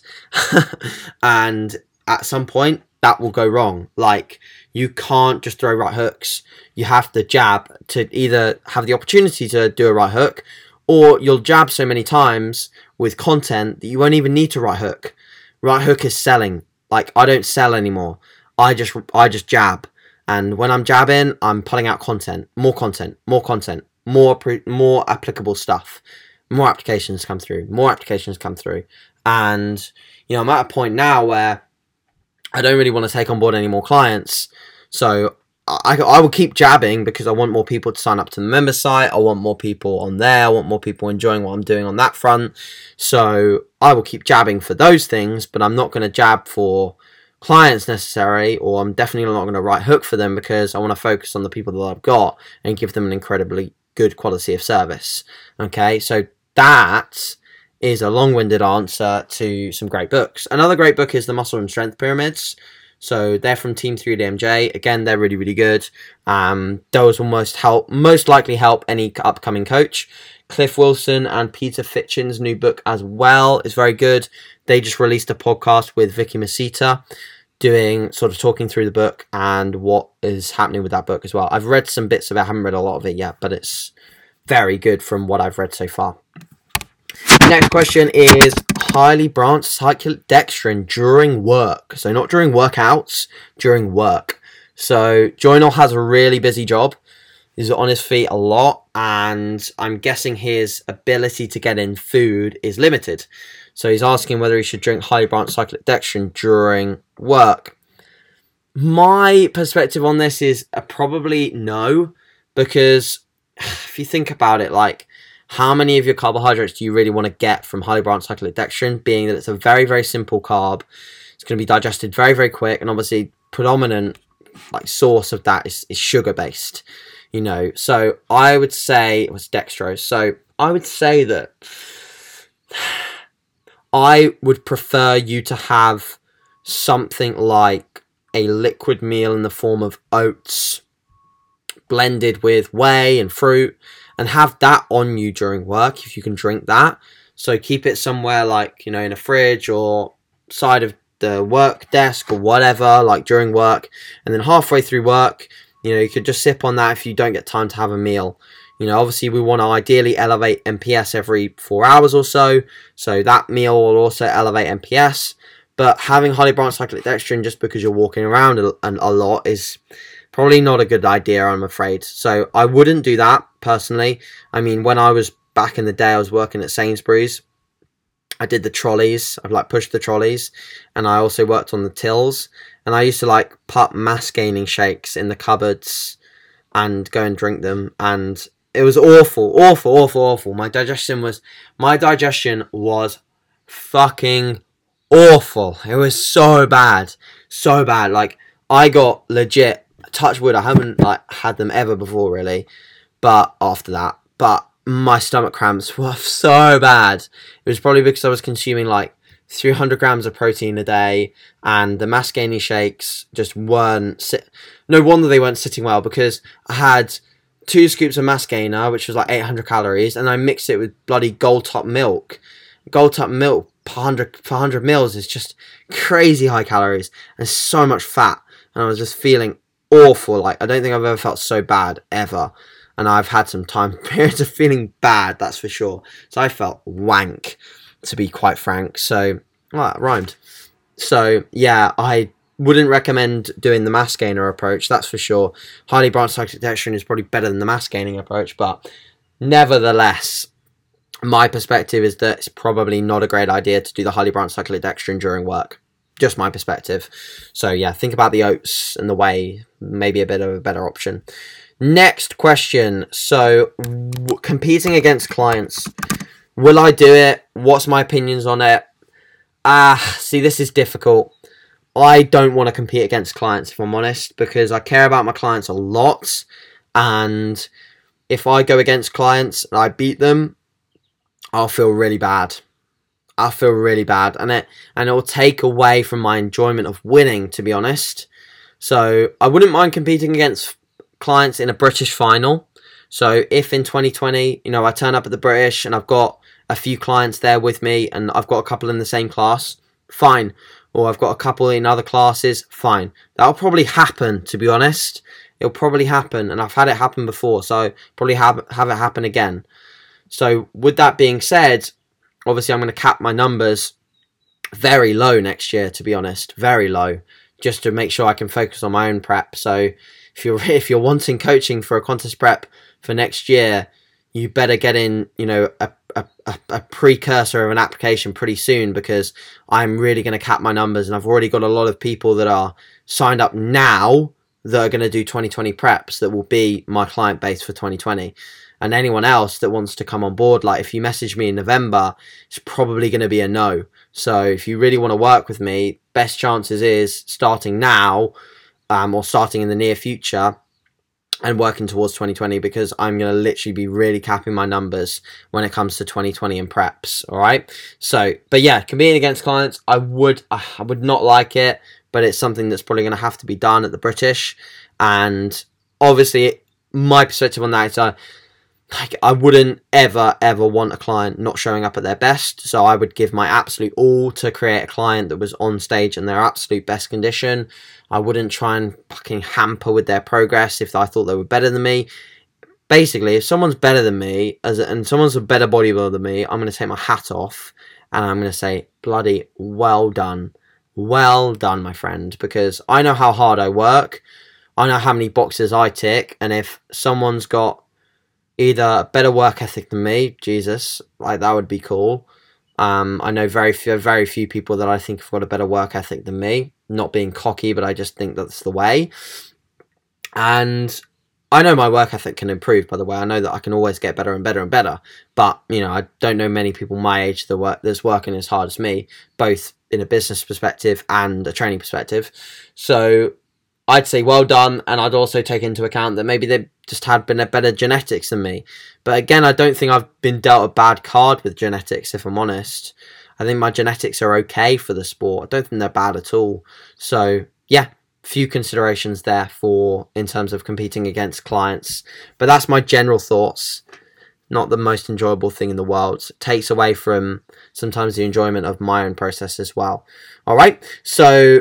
*laughs* and at some point that will go wrong. Like you can't just throw right hooks. You have to jab to either have the opportunity to do a right hook, or you'll jab so many times with content that you won't even need to right hook. Right hook is selling. Like I don't sell anymore. I just I just jab, and when I'm jabbing, I'm pulling out content, more content, more content, more pre- more applicable stuff. More applications come through. More applications come through, and you know I'm at a point now where I don't really want to take on board any more clients. So I, I will keep jabbing because I want more people to sign up to the member site. I want more people on there. I want more people enjoying what I'm doing on that front. So I will keep jabbing for those things, but I'm not going to jab for clients necessarily, or I'm definitely not going to right hook for them because I want to focus on the people that I've got and give them an incredibly good quality of service. Okay, so that is a long-winded answer to some great books. Another great book is The Muscle and Strength Pyramids. So they're from Team 3DMJ. Again, they're really, really good. Um, those will most help, most likely help any upcoming coach. Cliff Wilson and Peter Fitschen's new book as well is very good. They just released a podcast with Vicky Masita doing sort of talking through the book and what is happening with that book as well. I've read some bits of it, I haven't read a lot of it yet, but it's very good from what I've read so far. Next question is highly branched cyclodextrin during work. So not during workouts, during work. So Joynal has a really busy job. He's on his feet a lot, and I'm guessing his ability to get in food is limited. So he's asking whether he should drink highly branched cyclodextrin during work. My perspective on this is probably no, because *sighs* if you think about it, like how many of your carbohydrates do you really want to get from highly branched cyclodextrin, being that it's a very, very simple carb. It's going to be digested very, very quick, and obviously predominant like source of that is, is sugar based. You know, so I would say it was dextrose. So I would say that *sighs* I would prefer you to have something like a liquid meal in the form of oats blended with whey and fruit and have that on you during work if you can drink that. So keep it somewhere like, you know, in a fridge or side of the work desk or whatever, like during work. And then halfway through work, you know, you could just sip on that if you don't get time to have a meal. You know, obviously, we want to ideally elevate MPS every four hours or so. So that meal will also elevate MPS. But having highly branched cyclodextrin just because you're walking around a, a lot is Probably not a good idea, I'm afraid. So I wouldn't do that personally. I mean, when I was back in the day, I was working at Sainsbury's. I did the trolleys. I've like pushed the trolleys, and I also worked on the tills. And I used to like put mass gaining shakes in the cupboards and go and drink them. And it was awful, awful, awful, awful. My digestion was my digestion was fucking awful. It was so bad, so bad. Like I got legit touch wood, I haven't like had them ever before really, but after that, but my stomach cramps *laughs* were so bad. It was probably because I was consuming like 300 grams of protein a day, and the mass gaining shakes just weren't. Sit- no wonder they weren't sitting well because I had two scoops of mass gainer, which was like 800 calories, and I mixed it with bloody gold top milk. Gold top milk per 100, per 100 mils is just crazy high calories and so much fat. And I was just feeling awful. Like I don't think I've ever felt so bad ever. And I've had some time *laughs* periods of feeling bad, that's for sure. So I felt wank, to be quite frank. So ah, well, that rhymed. So yeah, I wouldn't recommend doing the mass gainer approach, that's for sure. Highly branched cyclodextrin is probably better than the mass gaining approach, but nevertheless, my perspective is that it's probably not a great idea to do the highly branched cyclodextrin during work. Just my perspective. So yeah, think about the oats and the whey, maybe a bit of a better option. Next question. So w- competing against clients, will I do it? What's my opinions on it? Ah, see, this is difficult. I don't want to compete against clients if I'm honest, because I care about my clients a lot, and if I go against clients and I beat them, I'll feel really bad. I'll feel really bad, and it and it will take away from my enjoyment of winning. To be honest, so I wouldn't mind competing against clients in a British final. So if in 2020, you know, I turn up at the British and I've got a few clients there with me, and I've got a couple in the same class, fine. Or I've got a couple in other classes, fine. That'll probably happen. To be honest, it'll probably happen, and I've had it happen before, so probably have have it happen again. So, with that being said, obviously I'm going to cap my numbers very low next year. To be honest, very low, just to make sure I can focus on my own prep. So, if you're *laughs* if you're wanting coaching for a contest prep for next year, you better get in, you know, a, a, a precursor of an application pretty soon because I'm really going to cap my numbers, and I've already got a lot of people that are signed up now that are going to do 2020 preps that will be my client base for 2020 and anyone else that wants to come on board like if you message me in november it's probably going to be a no. So if you really want to work with me best chances is starting now um, or starting in the near future and working towards 2020 because i'm going to literally be really capping my numbers when it comes to 2020 and preps all right? So but yeah competing against clients i would i would not like it but it's something that's probably going to have to be done at the british. And obviously my perspective on that is uh, like I wouldn't ever ever want a client not showing up at their best. So I would give my absolute all to create a client that was on stage in their absolute best condition. I wouldn't try and fucking hamper with their progress if I thought they were better than me. Basically, if someone's better than me as a, and someone's a better bodybuilder than me, I'm going to take my hat off and I'm going to say bloody well done. Well done, my friend, because I know how hard I work. I know how many boxes I tick, and if someone's got either better work ethic than me, Jesus, like that would be cool. Um, I know very few, very few people that I think have got a better work ethic than me. Not being cocky, but I just think that's the way. And I know my work ethic can improve. By the way, I know that I can always get better and better and better. But you know, I don't know many people my age that work that's working as hard as me, both in a business perspective and a training perspective. So I'd say well done, and I'd also take into account that maybe they just had been a better genetics than me. But again, I don't think I've been dealt a bad card with genetics, if I'm honest. I think my genetics are okay for the sport. I don't think they're bad at all. So yeah, few considerations there for in terms of competing against clients. But that's my general thoughts. Not the most enjoyable thing in the world. It takes away from sometimes the enjoyment of my own process as well. All right. So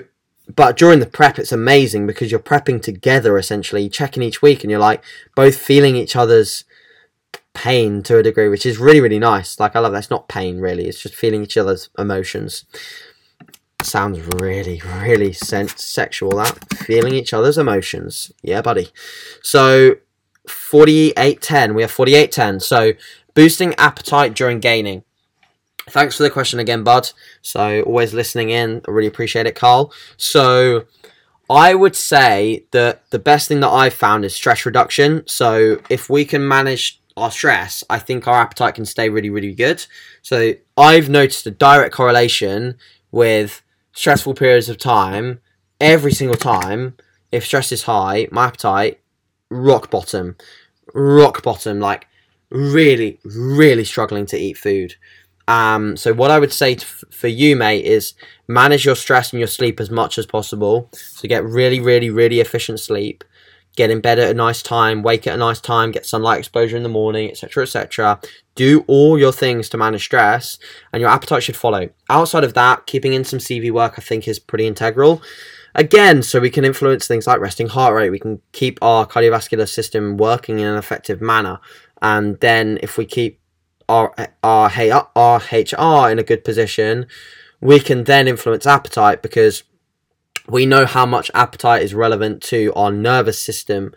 but during the prep it's amazing because you're prepping together essentially. Checking each week and you're like both feeling each other's pain to a degree which is really really nice. Like i love that. It's not pain really. It's just feeling each other's emotions. Sounds really really sense sexual that. Feeling each other's emotions. Yeah buddy. So 4810 we have 4810 so boosting appetite during gaining Thanks for the question again, bud. So always listening in. I really appreciate it, Carl. So I would say that the best thing that I've found is stress reduction. So if we can manage our stress, I think our appetite can stay really, really good. So I've noticed a direct correlation with stressful periods of time. Every single time, if stress is high, my appetite rock bottom, rock bottom, like really, really struggling to eat food. Um, so what I would say to, for you, mate, is manage your stress and your sleep as much as possible. So get really, really, really efficient sleep. Get in bed at a nice time, wake at a nice time, get sunlight exposure in the morning, etc., etc. Do all your things to manage stress, and your appetite should follow. Outside of that, keeping in some CV work, I think, is pretty integral. Again, so we can influence things like resting heart rate. We can keep our cardiovascular system working in an effective manner, and then if we keep our, our, our HR in a good position, we can then influence appetite because we know how much appetite is relevant to our nervous system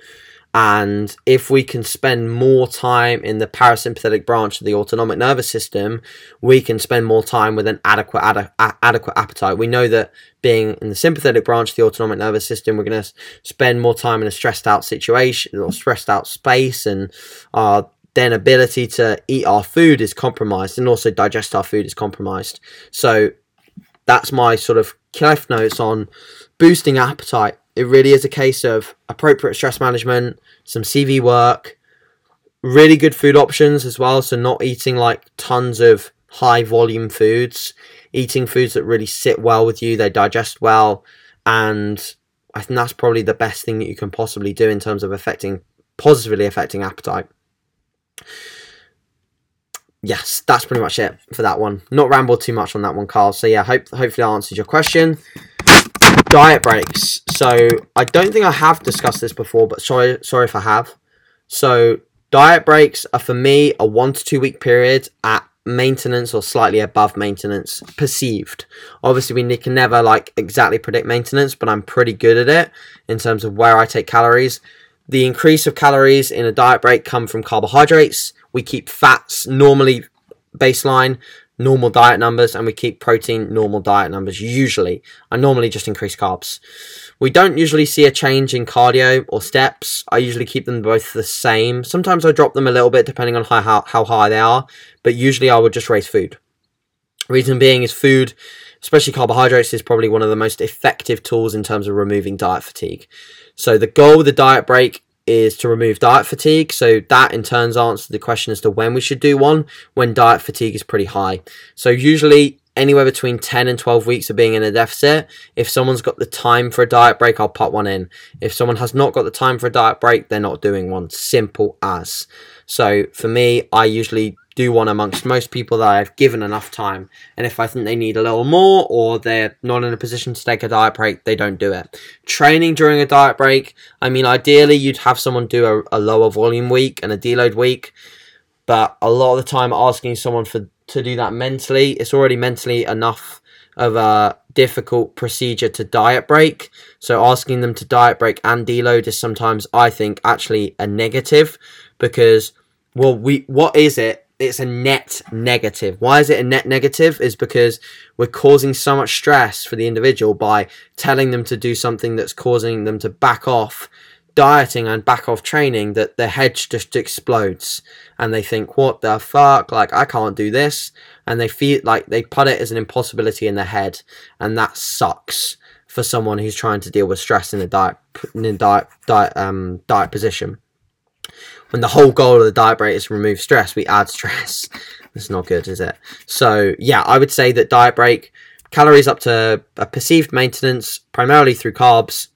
And if we can spend more time in the parasympathetic branch of the autonomic nervous system, we can spend more time with an adequate ad- adequate appetite. We know that being in the sympathetic branch of the autonomic nervous system, we're going to spend more time in a stressed out situation or stressed out space, and our then ability to eat our food is compromised, and also digest our food is compromised. So that's my sort of cliff notes on boosting appetite it really is a case of appropriate stress management, some CV work, really good food options as well. So, not eating like tons of high volume foods, eating foods that really sit well with you, they digest well. And I think that's probably the best thing that you can possibly do in terms of affecting positively affecting appetite. Yes, that's pretty much it for that one. Not rambled too much on that one, Carl. So yeah, hope hopefully I answered your question diet breaks. So I don't think I have discussed this before, but sorry, sorry if I have. So diet breaks are for me a one to two week period at maintenance or slightly above maintenance perceived obviously we can never like exactly predict maintenance but i'm pretty good at it in terms of where i take calories the increase of calories in a diet break come from carbohydrates. We keep fats normally baseline normal diet numbers and we keep protein normal diet numbers usually. I normally just increase carbs. We don't usually see a change in cardio or steps. I usually keep them both the same. Sometimes i drop them a little bit depending on how, how, how high they are but usually i would just raise food reason being is food especially carbohydrates is probably one of the most effective tools in terms of removing diet fatigue so the goal with the diet break is to remove diet fatigue. So that in turns answers the question as to when we should do one when diet fatigue is pretty high. So usually anywhere between 10 and 12 weeks of being in a deficit. If someone's got the time for a diet break, I'll put one in. If someone has not got the time for a diet break, they're not doing one. Simple as. So for me, I usually do one amongst most people that I've given enough time. And if I think they need a little more or they're not in a position to take a diet break, they don't do it. Training during a diet break, I mean, ideally, you'd have someone do a, a lower volume week and a deload week. But a lot of the time, asking someone for to do that mentally, it's already mentally enough of a difficult procedure to diet break. So asking them to diet break and deload is sometimes, I think, actually a negative because, well, we what is it it's a net negative. Why is it a net negative? Is because we're causing so much stress for the individual by telling them to do something that's causing them to back off dieting and back off training that their head just explodes and they think, what the fuck? Like, I can't do this. And they feel like they put it as an impossibility in their head. And that sucks for someone who's trying to deal with stress in a diet, in a diet, diet, um, diet position when the whole goal of the diet break is to remove stress, we add stress. *laughs* That's not good, is it? So, yeah, I would say that diet break, calories up to a perceived maintenance, primarily through carbs.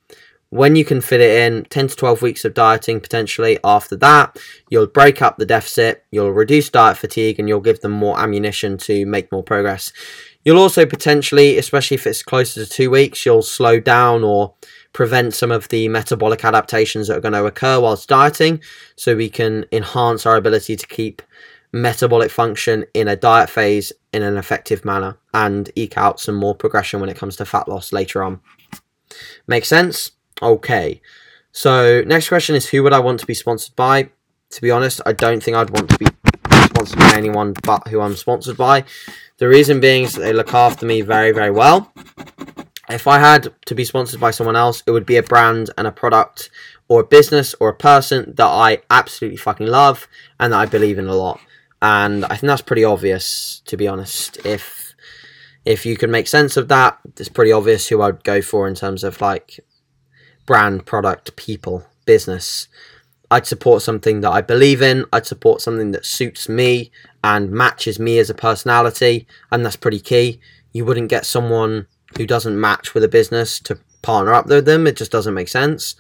When you can fit it in, 10 to 12 weeks of dieting potentially after that, you'll break up the deficit, you'll reduce diet fatigue, and you'll give them more ammunition to make more progress. You'll also potentially, especially if it's closer to two weeks, you'll slow down or prevent some of the metabolic adaptations that are going to occur whilst dieting so we can enhance our ability to keep metabolic function in a diet phase in an effective manner and eke out some more progression when it comes to fat loss later on. Make sense? Okay. So, next question is who would I want to be sponsored by? To be honest, I don't think I'd want to be sponsored by anyone but who I'm sponsored by. The reason being is that they look after me very, very well if I had to be sponsored by someone else, it would be a brand and a product or a business or a person that I absolutely fucking love and that I believe in a lot. And I think that's pretty obvious, to be honest. If if you can make sense of that, it's pretty obvious who I'd go for in terms of like brand, product, people, business. I'd support something that I believe in. I'd support something that suits me and matches me as a personality, and that's pretty key. You wouldn't get someone who doesn't match with a business to partner up with them. It just doesn't make sense.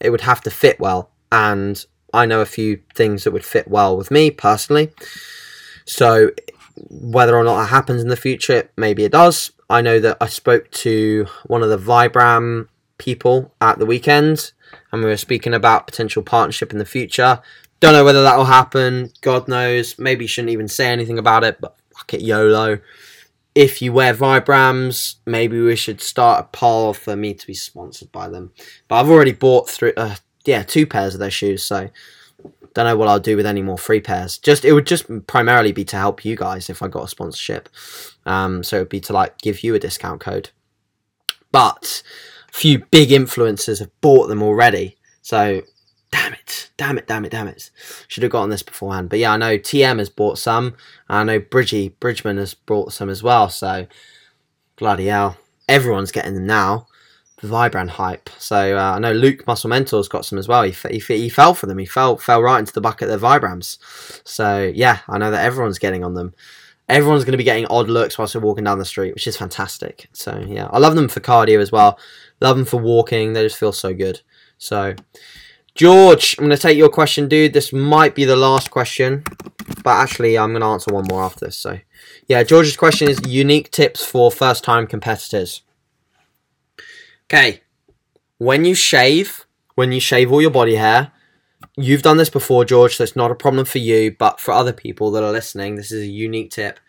It would have to fit well, and I know a few things that would fit well with me personally. So, whether or not that happens in the future, maybe it does. I know that I spoke to one of the Vibram people at the weekend, and we were speaking about potential partnership in the future. Don't know whether that will happen. God knows. Maybe shouldn't even say anything about it, but fuck it, YOLO if you wear Vibrams, maybe we should start a poll for me to be sponsored by them. But I've already bought through uh, yeah, two pairs of those shoes. So don't know what I'll do with any more free pairs. Just it would just primarily be to help you guys if I got a sponsorship. Um, so it'd be to like give you a discount code. But a few big influencers have bought them already. So damn it, damn it, damn it, damn it. Should have gotten this beforehand. But yeah, I know TM has bought some. I know Bridgie Bridgman has bought some as well. So bloody hell, everyone's getting them now. The Vibram hype. So uh, I know Luke Muscle Mentor's got some as well. He, he, he fell for them. He fell fell right into the bucket of the Vibrams. So yeah, I know that everyone's getting on them. Everyone's going to be getting odd looks whilst they're walking down the street, which is fantastic. So yeah, I love them for cardio as well. Love them for walking. They just feel so good. So George, I'm going to take your question, dude. This might be the last question, but actually, I'm going to answer one more after this. So, yeah, George's question is unique tips for first time competitors. Okay, when you shave, when you shave all your body hair, you've done this before, George, so it's not a problem for you, but for other people that are listening, this is a unique tip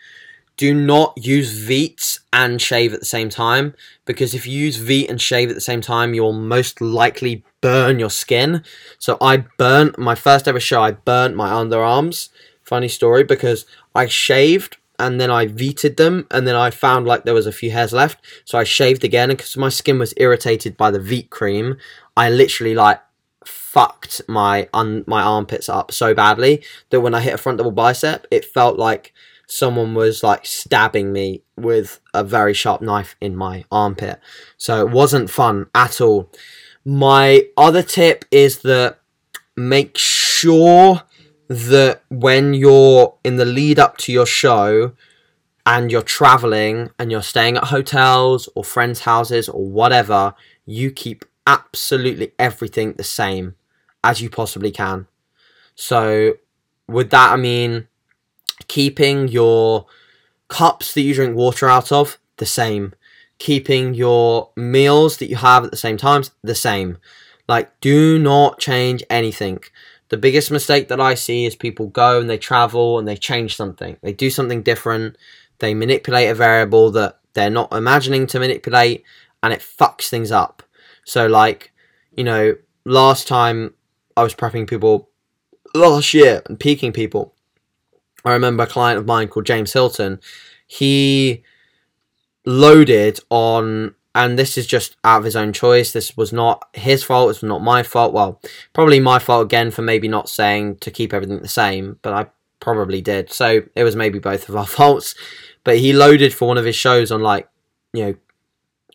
do not use Veet and shave at the same time because if you use Veet and shave at the same time, you'll most likely burn your skin. So I burnt my first ever show, I burnt my underarms. Funny story because I shaved and then I veted them and then I found like there was a few hairs left. So I shaved again because my skin was irritated by the Veet cream, I literally like fucked my un- my armpits up so badly that when I hit a front double bicep, it felt like someone was like stabbing me with a very sharp knife in my armpit. So it wasn't fun at all. My other tip is that make sure that when you're in the lead up to your show and you're traveling and you're staying at hotels or friends' houses or whatever, you keep absolutely everything the same as you possibly can. So, with that, I mean, keeping your cups that you drink water out of the same. Keeping your meals that you have at the same times the same. Like do not change anything. The biggest mistake that i see is people go and they travel and they change something. They do something different. They manipulate a variable that they're not imagining to manipulate and it fucks things up. So like you know last time i was prepping people last year and peaking people I remember a client of mine called James Hilton. He loaded on, and this is just out of his own choice. This was not his fault. It's not my fault. Well, probably my fault again for maybe not saying to keep everything the same, but I probably did. So it was maybe both of our *laughs* faults. But he loaded for one of his shows on like, you know,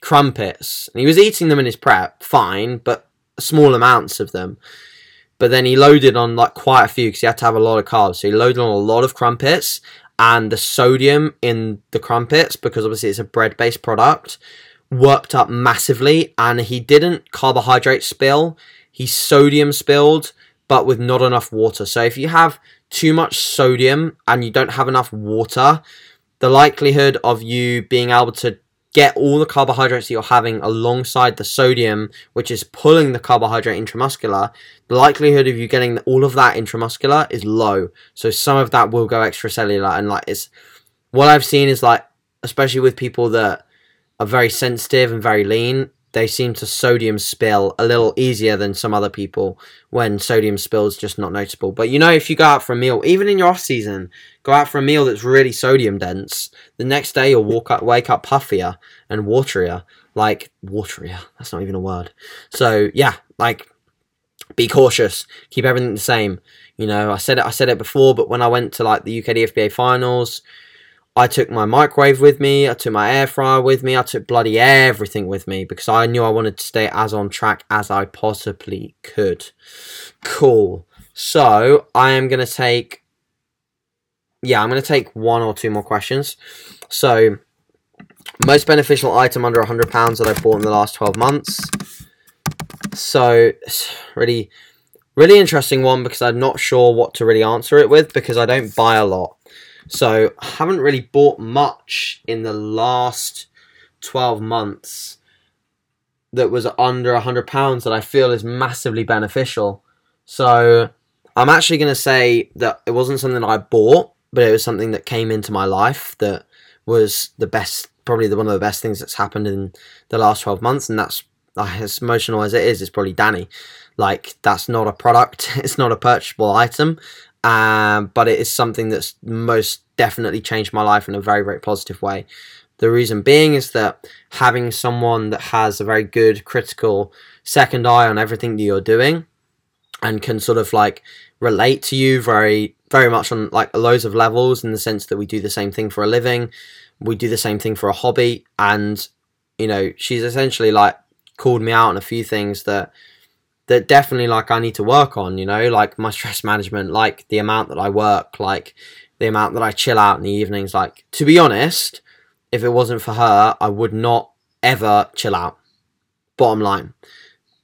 crumpets. And he was eating them in his prep, fine, but small amounts of them. But then he loaded on like quite a few because he had to have a lot of carbs. So he loaded on a lot of crumpets and the sodium in the crumpets, because obviously it's a bread based product, worked up massively. And he didn't carbohydrate spill, he sodium spilled, but with not enough water. So if you have too much sodium and you don't have enough water, the likelihood of you being able to get all the carbohydrates that you're having alongside the sodium, which is pulling the carbohydrate intramuscular, the likelihood of you getting all of that intramuscular is low. So some of that will go extracellular, and like it's what I've seen is like, especially with people that are very sensitive and very lean, they seem to sodium spill a little easier than some other people when sodium spills just not noticeable. But you know, if you go out for a meal, even in your off season, go out for a meal that's really sodium dense, the next day you'll walk up, wake up puffier and waterier. Like waterier, that's not even a word. So yeah, like be cautious, keep everything the same. You know, I said it, I said it before, but when I went to like the UK DFBA finals, I took my microwave with me, I took my air fryer with me, I took bloody everything with me because I knew I wanted to stay as on track as I possibly could. Cool. So I am gonna take yeah, I'm gonna take one or two more questions. So most beneficial item under hundred pounds that I've bought in the last twelve months. So really really interesting one because I'm not sure what to really answer it with because I don't buy a lot. So I haven't really bought much in the last 12 months that was under a hundred pounds that I feel is massively beneficial. So I'm actually going to say that it wasn't something I bought, but it was something that came into my life that was the best, probably the one of the best things that's happened in the last 12 months, and that's as emotional as it is, it's probably Danny. Like that's not a product, *laughs* it's not a purchasable item, um, but it is something that's most definitely changed my life in a very very positive way. The reason being is that having someone that has a very good critical second eye on everything that you're doing and can sort of like relate to you very very much on like loads of levels in the sense that we do the same thing for a living we do the same thing for a hobby and you know she's essentially like called me out on a few things that that definitely like I need to work on, you know, like my stress management, like the amount that I work, like the amount that I chill out in the evenings. Like to be honest, if it wasn't for her, I would not ever chill out. Bottom line.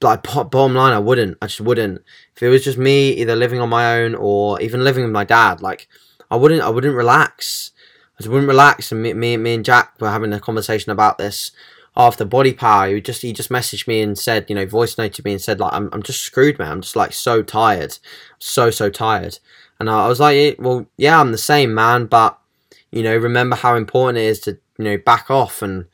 Like bottom line, I wouldn't. I just wouldn't. If it was just me either living on my own or even living with my dad, like I wouldn't I wouldn't relax. I just wouldn't relax and me, me, me and Jack were having a conversation about this after BodyPower he just he just messaged me and said you know voice noted me and said like i'm, I'm just screwed man i'm just like so tired so so tired and i, was like well yeah i'm the same man but you know remember how important it is to you know back off and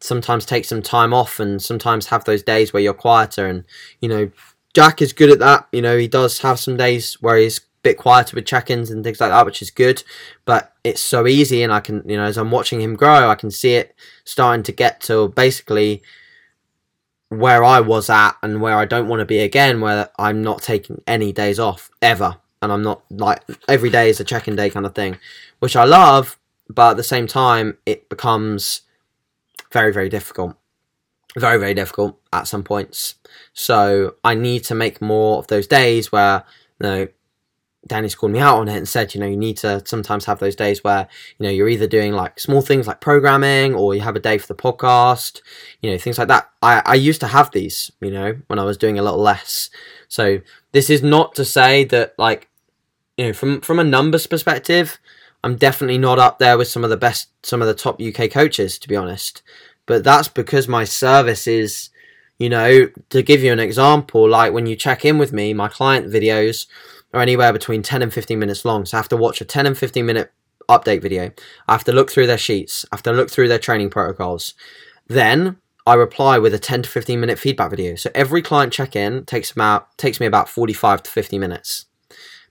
sometimes take some time off and sometimes have those days where you're quieter. And you know jack is good at that. You know he does have some days where he's a bit quieter with check-ins and things like that, which is good. But it's so easy, and I can, you know, as I'm watching him grow, I can see it starting to get to basically where I was at and where I don't want to be again, where I'm not taking any days off ever, and I'm not like every day is a check-in day kind of thing, which I love, but at the same time, it becomes very, very difficult. Very, very difficult at some points. So I need to make more of those days where you know Danny's called me out on it and said, you know, you need to sometimes have those days where, you know, you're either doing like small things like programming or you have a day for the podcast, you know, things like that. I, I used to have these, you know, when I was doing a little less. So this is not to say that like, you know, from, from a numbers perspective, I'm definitely not up there with some of the best, some of the top UK coaches, to be honest. But that's because my service is, you know, to give you an example, like when you check in with me, my client videos, are anywhere between 10 and 15 minutes long. So I have to watch a 10 and 15 minute update video. I have to look through their sheets. I have to look through their training protocols. Then I reply with a 10 to 15 minute feedback video. So every client check in takes about takes me about 45 to 50 minutes.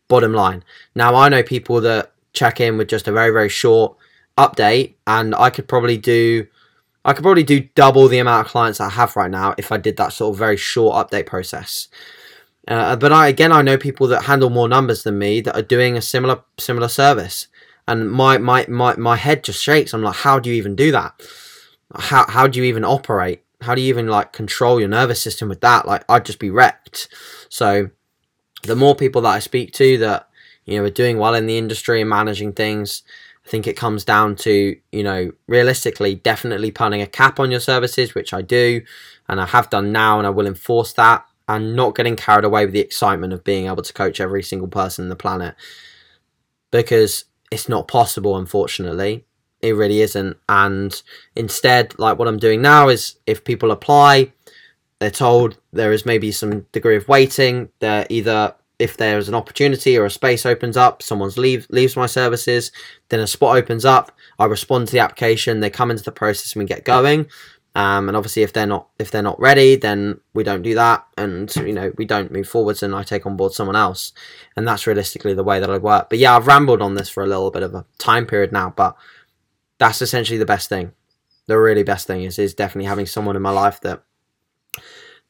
Bottom line. Now I know people that check in with just a very very short update and I could probably do I could probably do double the amount of clients I have right now if I did that sort of very short update process. Uh, but I again I know people that handle more numbers than me that are doing a similar similar service, and my my my my head just shakes. I'm like, how do you even do that? How how do you even operate? How do you even like control your nervous system with that? Like I'd just be wrecked. So the more people that I speak to that you know are doing well in the industry and managing things, I think it comes down to you know realistically definitely putting a cap on your services, which I do, and I have done now, and I will enforce that and not getting carried away with the excitement of being able to coach every single person on the planet. Because it's not possible unfortunately. It really isn't. And instead like what i'm doing now is if people apply they're told there is maybe some degree of waiting they're either if there's an opportunity or a space opens up someone's leave leaves my services then a spot opens up i respond to the application they come into the process and we get going um, and obviously, if they're not if they're not ready, then we don't do that, and you know we don't move forwards, and I take on board someone else, and that's realistically the way that I work. But yeah, I've rambled on this for a little bit of a time period now, but that's essentially the best thing. The really best thing is is definitely having someone in my life that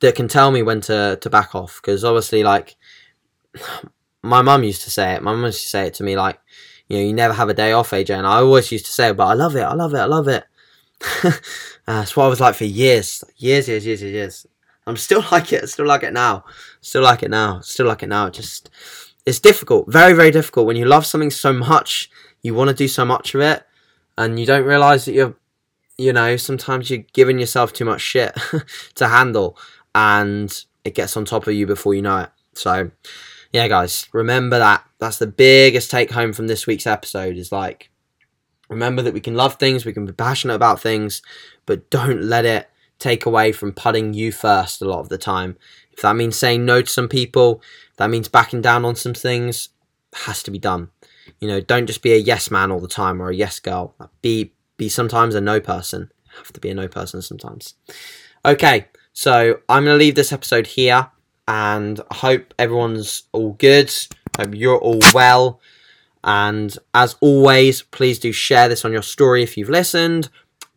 that can tell me when to to back off, because obviously, like *sighs* my mum used to say it. My mum used to say it to me like, you know, you never have a day off, AJ, and I always used to say, it, but I love it, I love it, I love it. *laughs* Uh, that's what I was like for years, years, years, years, years. I'm still *laughs* like it. Still like it now. Still like it now. Still like it now. Just it's difficult, very, very difficult when you love something so much. You want to do so much of it, and you don't realize that you're, you know, sometimes you're giving yourself too much shit *laughs* to handle, and it gets on top of you before you know it. So, yeah, guys, remember that. That's the biggest take home from this week's episode. Is like Remember that we can love things, we can be passionate about things, but don't let it take away from putting you first a lot of the time. If that means saying no to some people, that means backing down on some things, has to be done. You know, don't just be a yes man all the time or a yes girl. Be be sometimes a no person. Have to be a no person sometimes. Okay, So I'm to leave this episode here and I hope everyone's all good. Hope you're all well. And as always, please do share this on your story if you've listened.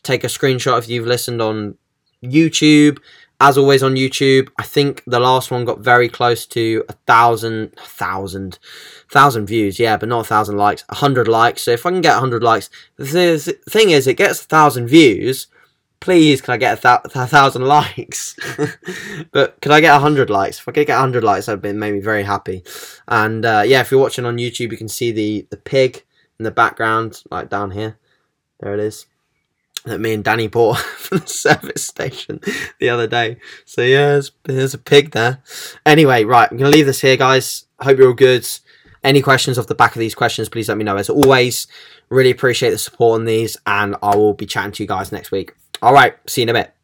Take a screenshot if you've listened on YouTube. As always on YouTube, I think the last one got very close to a thousand, thousand, thousand views. Yeah, but not a thousand likes. A hundred likes. So if I can get a hundred likes, the thing is, it gets a thousand views please can I get a, th- a thousand *laughs* likes? but can I get a hundred likes? If I could get a hundred likes, that'd be made me very happy. And uh, yeah, if you're watching on YouTube, you can see the the pig in the background, like down here. There it is. That me and Danny bought *laughs* from the service station the other day. So yeah, there's, there's a pig there. Anyway, right, I'm gonna leave this here, guys. Hope you're all good. Any questions off the back of these questions, please let me know. As always, really appreciate the support on these, and I will be chatting to you guys next week. All right. See you in a bit.